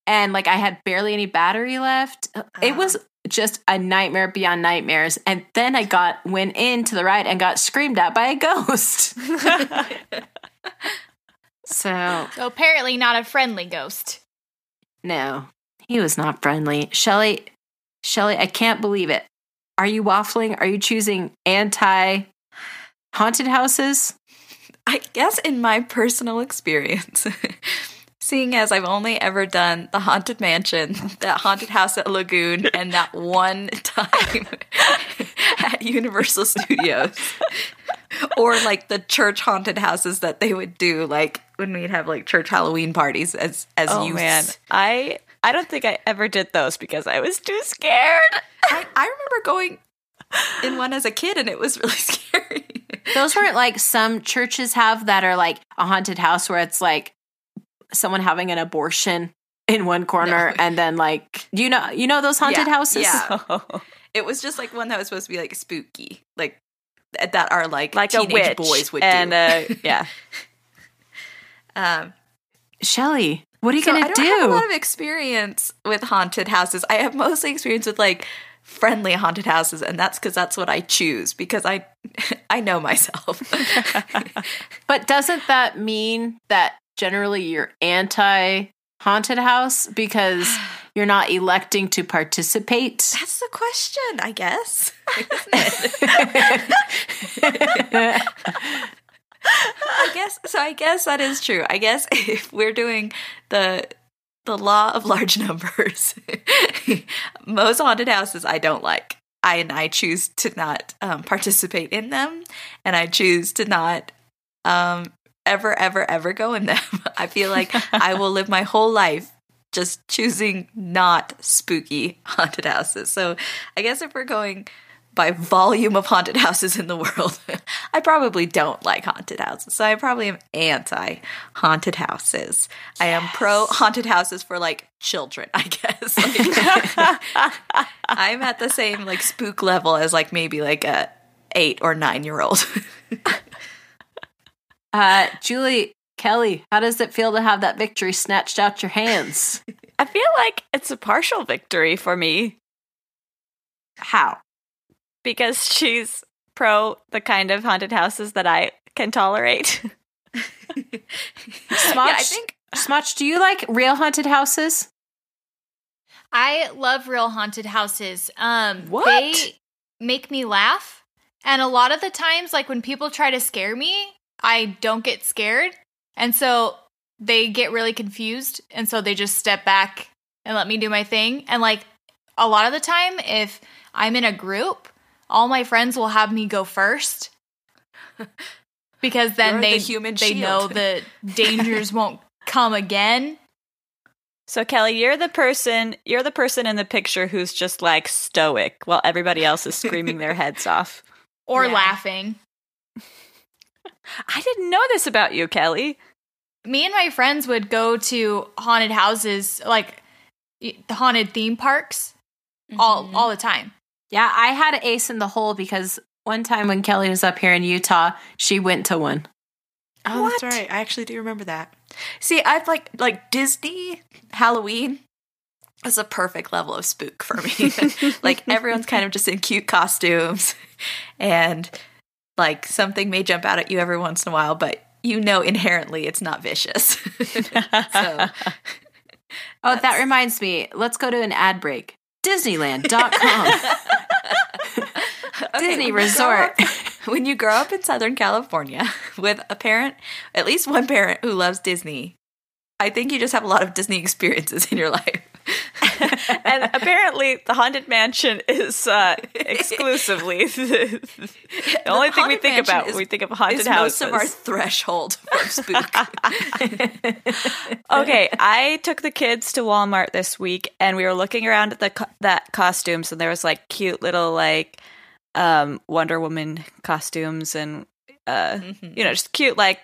and like I had barely any battery left. It Ah. was just a nightmare beyond nightmares. And then I got went into the ride and got screamed at by a ghost. so So apparently not a friendly ghost. no, he was not friendly. Shelly Shelly, I can't believe it. Are you waffling? Are you choosing anti haunted houses? I guess in my personal experience, seeing as I've only ever done the Haunted Mansion, that haunted house at Lagoon, and that one time at Universal Studios, or like the church haunted houses that they would do, like when we'd have like church Halloween parties as as oh, youths. man. I, I don't think I ever did those because I was too scared. I, I remember going in one as a kid, and it was really scary. Those weren't like some churches have that are like a haunted house where it's like someone having an abortion in one corner No. and then like you know you know those haunted Yeah, houses? yeah. Oh. It was just like one that was supposed to be like spooky, like that are like Like a witch. boys would and, do. uh, yeah. um, Shelly, what are you so gonna do? I don't have a lot of experience with haunted houses. I have mostly experience with like friendly haunted houses, and that's because that's what I choose because I I know myself. but doesn't that mean that generally you're anti haunted house because you're not electing to participate? that's the question, I guess. I guess so. I guess that is true. I guess if we're doing the the law of large numbers, most haunted houses I don't like. I and I choose to not um, participate in them, and I choose to not um, ever, ever, ever go in them. I feel like I will live my whole life just choosing not spooky haunted houses. So I guess if we're going by volume of haunted houses in the world, I probably don't like haunted houses. So I probably am anti haunted houses. I am pro haunted houses for like children, I guess. Like, I'm at the same like spook level as like maybe like a eight or nine year old. Uh, Julie, Kelly, how does it feel to have that victory snatched out your hands? I feel like it's a partial victory for me How? Because she's pro the kind of haunted houses that I can tolerate. Smotch, Yeah, I think Smotch, do you like real haunted houses? I love real haunted houses. Um, What? They make me laugh, and a lot of the times, like when people try to scare me, I don't get scared, and so they get really confused, and so they just step back and let me do my thing. And like a lot of the time, if I'm in a group, all my friends will have me go first. Because then You're the they human they shield. know the dangers won't come again. so Kelly, you're the person you're the person in the picture who's just like stoic while everybody else is screaming their heads off. or Yeah. laughing. I didn't know this about you, Kelly. Me and my friends would go to haunted houses, like the haunted theme parks, all mm-hmm. all the time. Yeah, I had an ace in the hole because one time when Kelly was up here in Utah, she went to one. Oh, What? that's right. I actually do remember that. See, I've like like Disney Halloween is a perfect level of spook for me. like everyone's kind of just in cute costumes and like something may jump out at you every once in a while, but you know inherently it's not vicious. so Oh, that reminds me. Let's go to an ad break. Disneyland.com. Okay, Disney grow Resort. up- when you grow up in Southern California with a parent, at least one parent who loves Disney, I think you just have a lot of Disney experiences in your life. And apparently the haunted mansion is uh, exclusively the, the only thing we think about is- when we think of haunted is houses. most of our threshold for spook. okay, I took the kids to Walmart this week, and we were looking around at the co- that costumes, and there was like cute little like um, Wonder Woman costumes, and uh, you know, just cute like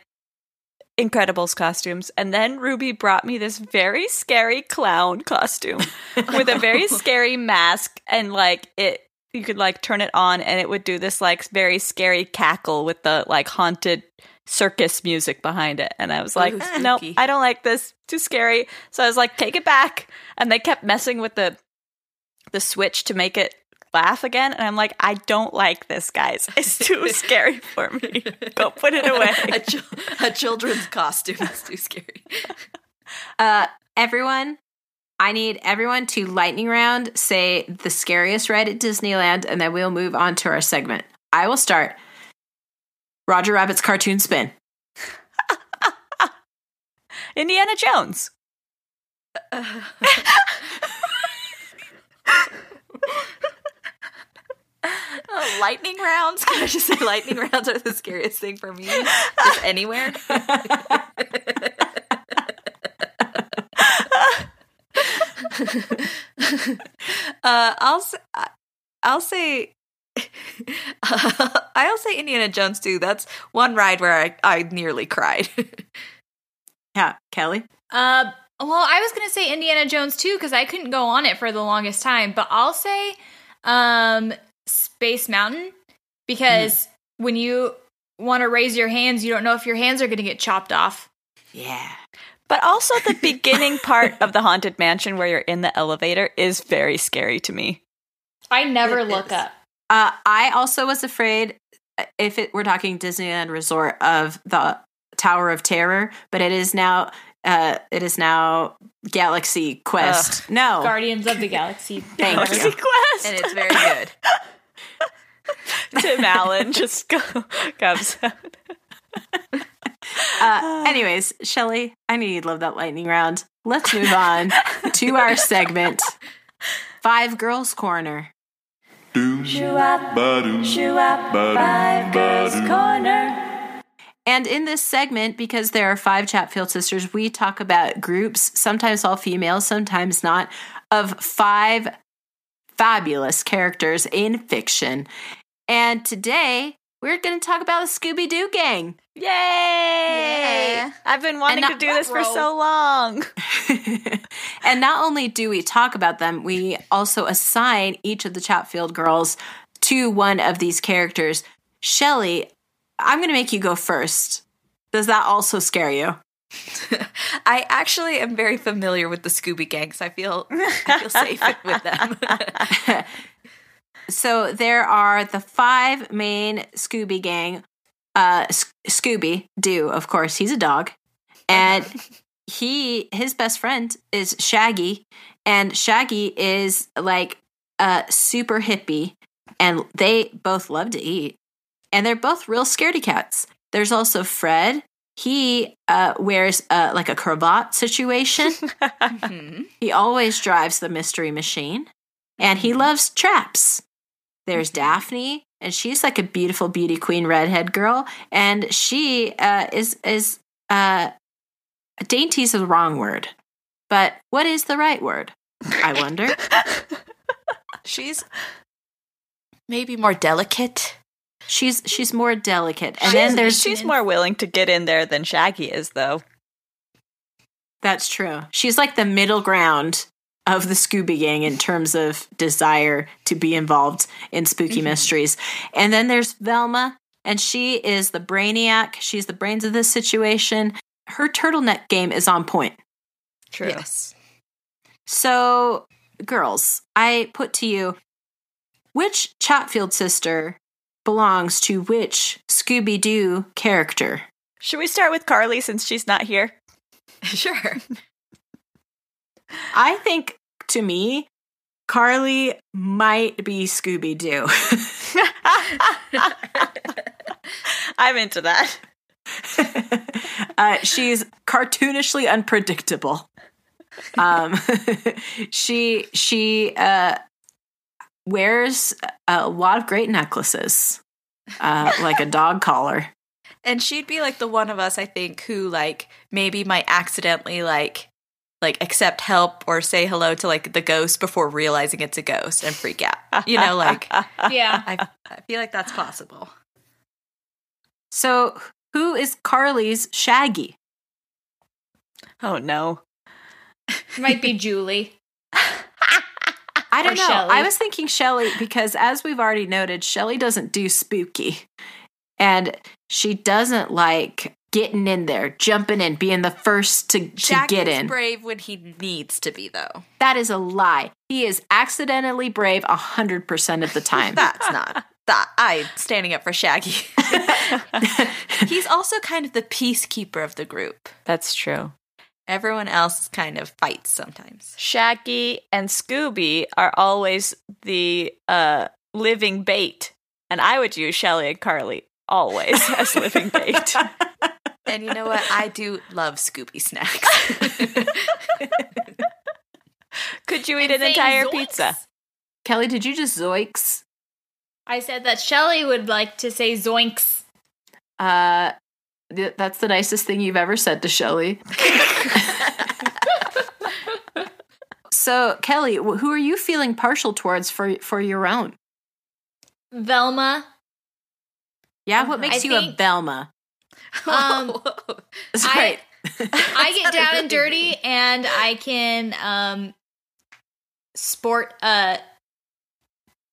Incredibles costumes. And then Ruby brought me this very scary clown costume with a very scary mask, and like it. You could like turn it on and it would do this like very scary cackle with the like haunted circus music behind it. And I was like, Ooh, "Eh, nope. I don't like this. Too scary. So I was like, take it back. And they kept messing with the the switch to make it laugh again. And I'm like, I don't like this, guys. It's too scary for me. Go put it a, away. a children's costume is too scary. Uh, everyone, I need everyone to lightning round say the scariest ride at Disneyland, and then we'll move on to our segment. I will start. Roger Rabbit's cartoon spin. Indiana Jones. Oh, lightning rounds. Can I just say lightning rounds are the scariest thing for me? Just anywhere. uh, I'll s- I'll say I'll say Indiana Jones too. That's one ride where I, I nearly cried. Yeah, Kelly. Uh, well, I was gonna say Indiana Jones too because I couldn't go on it for the longest time, but I'll say um, Space Mountain because when you want to raise your hands, you don't know if your hands are gonna get chopped off. Yeah. But also the beginning part of the haunted mansion where you're in the elevator is very scary to me. I never It look is. up. Uh, I also was afraid uh, if it we're talking Disneyland Resort of the Tower of Terror, but it is now uh, it is now Galaxy Quest. no, Guardians of the Galaxy. Thank Galaxy you. Quest. and it's very good. Tim Allen just go, comes out. Uh, anyways, Shelly, I knew you'd love that lightning round. Let's move on to our segment, Five Girls Corner. Doom, ba-doom, ba-doom, ba-doom. Corner. And in this segment, because there are five Chatfield sisters, we talk about groups, sometimes all female, sometimes not, of five fabulous characters in fiction. And today we're going to talk about the Scooby Doo gang. Yay! Yeah. I've been wanting And to do this for Ruh-roh. so long. and not only do we talk about them, we also assign each of the Chatfield girls to one of these characters. Shelly, I'm going to make you go first. Does that also scare you? I actually am very familiar with the Scooby gangs. I feel I feel safe with them. So there are the five main Scooby gang. Uh, S- Scooby Doo, of course, he's a dog, and he his best friend is Shaggy, and Shaggy is like a super hippie, and they both love to eat, and they're both real scaredy cats. There's also Fred. He uh, wears uh, like a cravat situation. Mhm. He always drives the mystery machine and he loves traps. There's Daphne and she's like a beautiful beauty queen redhead girl and she uh, is is uh is the wrong word. But what is the right word? I wonder. She's maybe more delicate. She's she's more delicate. And she's, then there's she's more willing to get in there than Shaggy is, though. That's true. She's like the middle ground of the Scooby Gang in terms of desire to be involved in spooky mm-hmm. mysteries. And then there's Velma, and she is the brainiac. She's the brains of this situation. Her turtleneck game is on point. True. Yes. So, girls, I put to you which Chatfield sister belongs to which Scooby Doo character? Should we start with Carly since she's not here? Sure. I think to me, Carly might be Scooby Doo. I'm into that. uh, she's cartoonishly unpredictable. Um, she she uh, wears a lot of great necklaces, uh, like a dog collar. And she'd be like the one of us, I think, who like maybe might accidentally like like accept help or say hello to like the ghost before realizing it's a ghost and freak out. You know, like Yeah. I, I feel like that's possible. So, who is Carly's Shaggy? oh no. Might be Julie. I don't Or know. Shelley. I was thinking Shelly because, as we've already noted, Shelly doesn't do spooky. And she doesn't like getting in there, jumping in, being the first to, to Shaggy's get in. brave when he needs to be, though. That is a lie. He is accidentally brave 100% of the time. That's not that. I standing up for Shaggy. He's also kind of the peacekeeper of the group. That's true. Everyone else kind of fights sometimes. Shaggy and Scooby are always the uh, living bait, and I would use Shelly and Carly always as living bait. And you know what? I do love Scooby snacks. Could you eat And an entire zoinks. pizza? Kelly, did you just zoinks? I said that Shelly would like to say zoinks. Uh, th- that's the nicest thing you've ever said to Shelly. so, Kelly, who are you feeling partial towards for for your own? Velma. Yeah, what makes I you a Velma? Um, Sorry. I get down and dirty and I can um sport a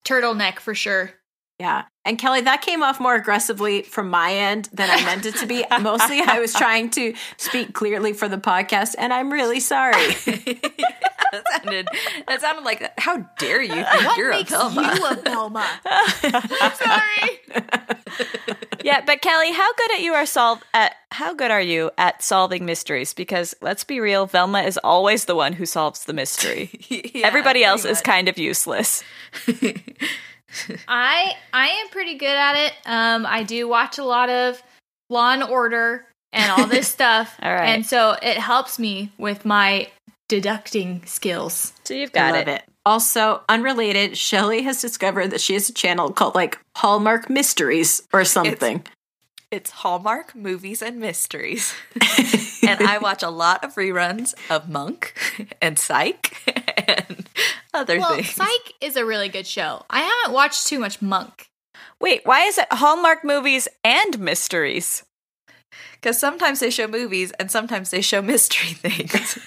turtleneck for sure. Yeah. And Kelly, that came off more aggressively from my end than I meant it to be. Mostly, I was trying to speak clearly for the podcast, and I'm really sorry. that sounded that sounded like how dare you think you're a Velma? a Velma? sorry. Yeah, but Kelly, how good at you are solve at how good are you at solving mysteries? Because let's be real, Velma is always the one who solves the mystery. Yeah, Everybody else pretty is kind of useless. I I am pretty good at it. Um, I do watch a lot of Law and Order and all this stuff, All right. and so it helps me with my deducting skills. So you've got it. it. Also, unrelated, Shelly has discovered that she has a channel called like Hallmark Mysteries or something. It's Hallmark movies and mysteries. and I watch a lot of reruns of Monk and Psych and other Well, things. Psych is a really good show. I haven't watched too much Monk. Wait, why is it Hallmark movies and mysteries? Because sometimes they show movies and sometimes they show mystery things.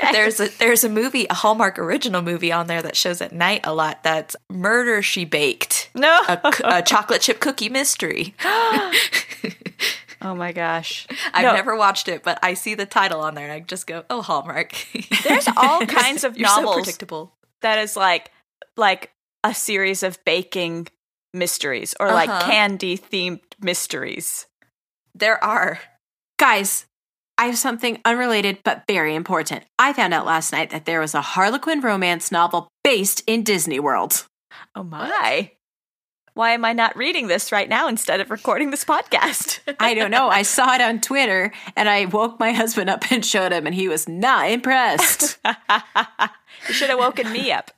There's a there's a movie, a Hallmark original movie on there that shows at night a lot. That's Murder She Baked, No. a chocolate chip cookie mystery. oh my gosh. I've No. never watched it, but I see the title on there and I just go, "Oh, Hallmark." There's all kinds of You're so novels predictable. that is like like a series of baking mysteries or like Uh-huh. candy themed mysteries. There are. Guys, I have something unrelated but very important. I found out last night that there was a Harlequin romance novel based in Disney World. Oh my. Why am I not reading this right now instead of recording this podcast? I don't know. I saw it on Twitter and I woke my husband up and showed him, and he was not impressed. you should have woken me up.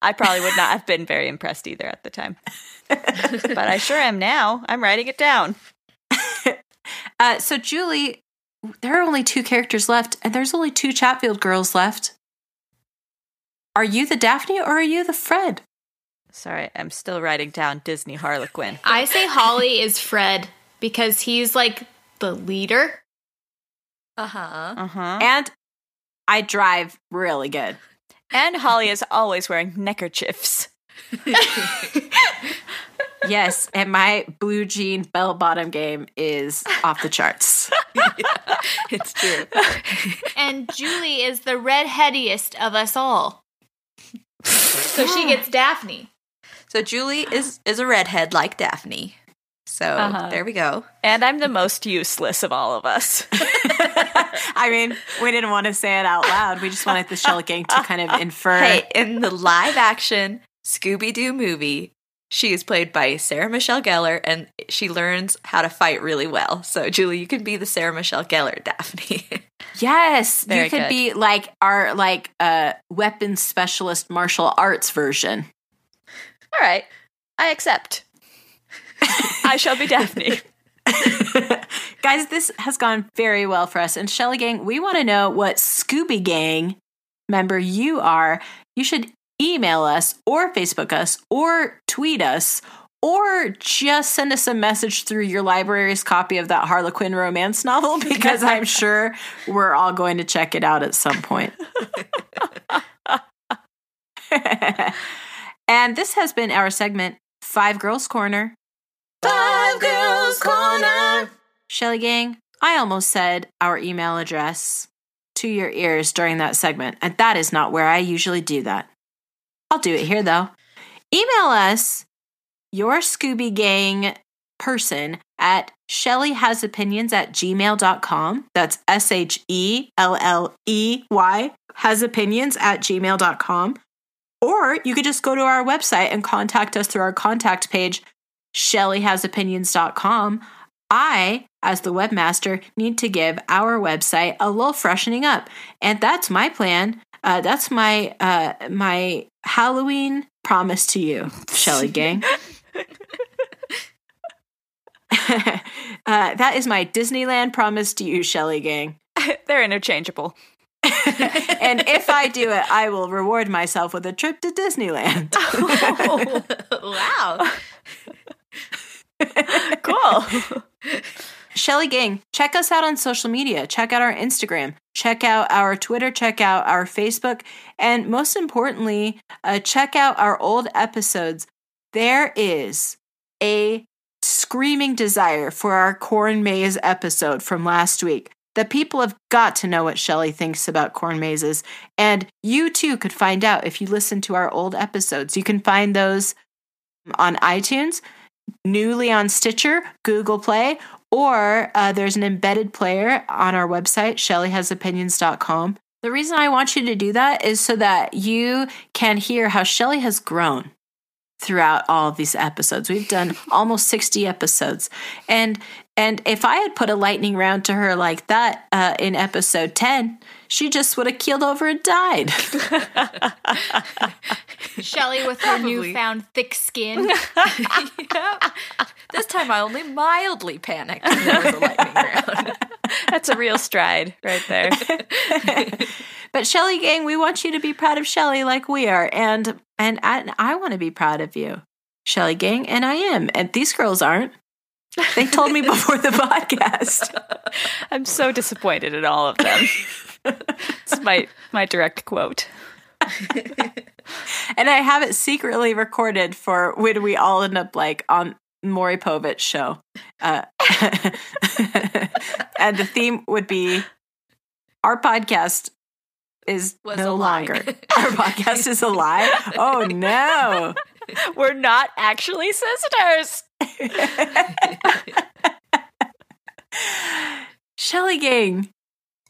I probably would not have been very impressed either at the time. but I sure am now. I'm writing it down. Uh, so, Julie, there are only two characters left, and there's only two Chatfield girls left. Are you the Daphne or are you the Fred? Sorry, I'm still writing down Disney Harlequin. I say Holly is Fred because he's like the leader. Uh huh. Uh huh. And I drive really good. And Holly is always wearing neckerchiefs. Yes, and my blue jean bell bottom game is off the charts. It's true. And Julie is the redheadiest of us all. So she gets Daphne. So Julie is is a redhead like Daphne. So Uh-huh. there we go. And I'm the most useless of all of us. I mean, we didn't want to say it out loud. We just wanted the Shell Gang to kind of infer. Hey, in the live action Scooby Doo movie, she is played by Sarah Michelle Gellar, and she learns how to fight really well. So Julie, you can be the Sarah Michelle Gellar Daphne. Yes, Very you could good. be like our like uh weapons specialist martial arts version. all right, I accept. I shall be Daphne. Guys, this has gone very well for us. And Shelly Gang, we want to know what Scooby Gang member you are. You should email us or Facebook us or tweet us or just send us a message through your library's copy of that Harlequin romance novel because I'm sure we're all going to check it out at some point. and this has been our segment, Five Girls Corner. Five Girls Corner. Shelly Gang, I almost said our email address to your ears during that segment, and that is not where I usually do that. I'll do it here though. Email us your Scooby Gang person at shellyhasopinions at gmail.com. That's S H E L L E Y has opinions at gmail.com. Or you could just go to our website and contact us through our contact page, shellyhasopinions.com. I, as the webmaster, need to give our website a little freshening up. And that's my plan. Uh, that's my uh, my Halloween promise to you, Shelly Gang. uh, that is my Disneyland promise to you, Shelly Gang. They're interchangeable. and if I do it, I will reward myself with a trip to Disneyland. wow. Cool. Shelly Gang, check us out on social media. Check out our Instagram. Check out our Twitter. Check out our Facebook. And most importantly, uh, check out our old episodes. There is a screaming desire for our corn maze episode from last week. The people have got to know what Shelly thinks about corn mazes. And you too could find out if you listen to our old episodes. You can find those on iTunes, newly on Stitcher, Google Play, or uh, there's an embedded player on our website, shellyhasopinions.com. The reason I want you to do that is so that you can hear how Shelly has grown throughout all of these episodes. We've done almost 60 episodes. And and if I had put a lightning round to her like that uh, in episode 10, she just would have keeled over and died. Shelly with her Probably. newfound thick skin. Yep. This time I only mildly panicked when there was a lightning round. That's a real stride right there. But Shelly gang, we want you to be proud of Shelly like we are. And and I, and I want to be proud of you. Shelly gang, and I am. And these girls aren't. They told me before the podcast. I'm so disappointed in all of them. It's my my direct quote. And I have it secretly recorded for when we all end up like on Maury Povich show. Uh, and the theme would be our podcast is Was no longer. Our podcast is a lie. Oh no. We're not actually sisters. Shelly Gang,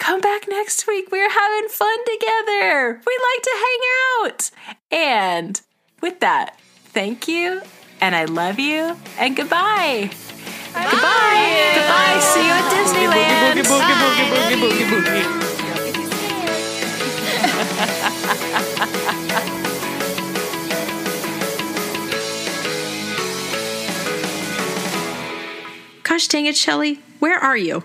come back next week. We're having fun together. We like to hang out. And with that, thank you, and I love you, and goodbye. Goodbye. Goodbye. See you at Disneyland. Gosh dang it, Shelly. Where are you?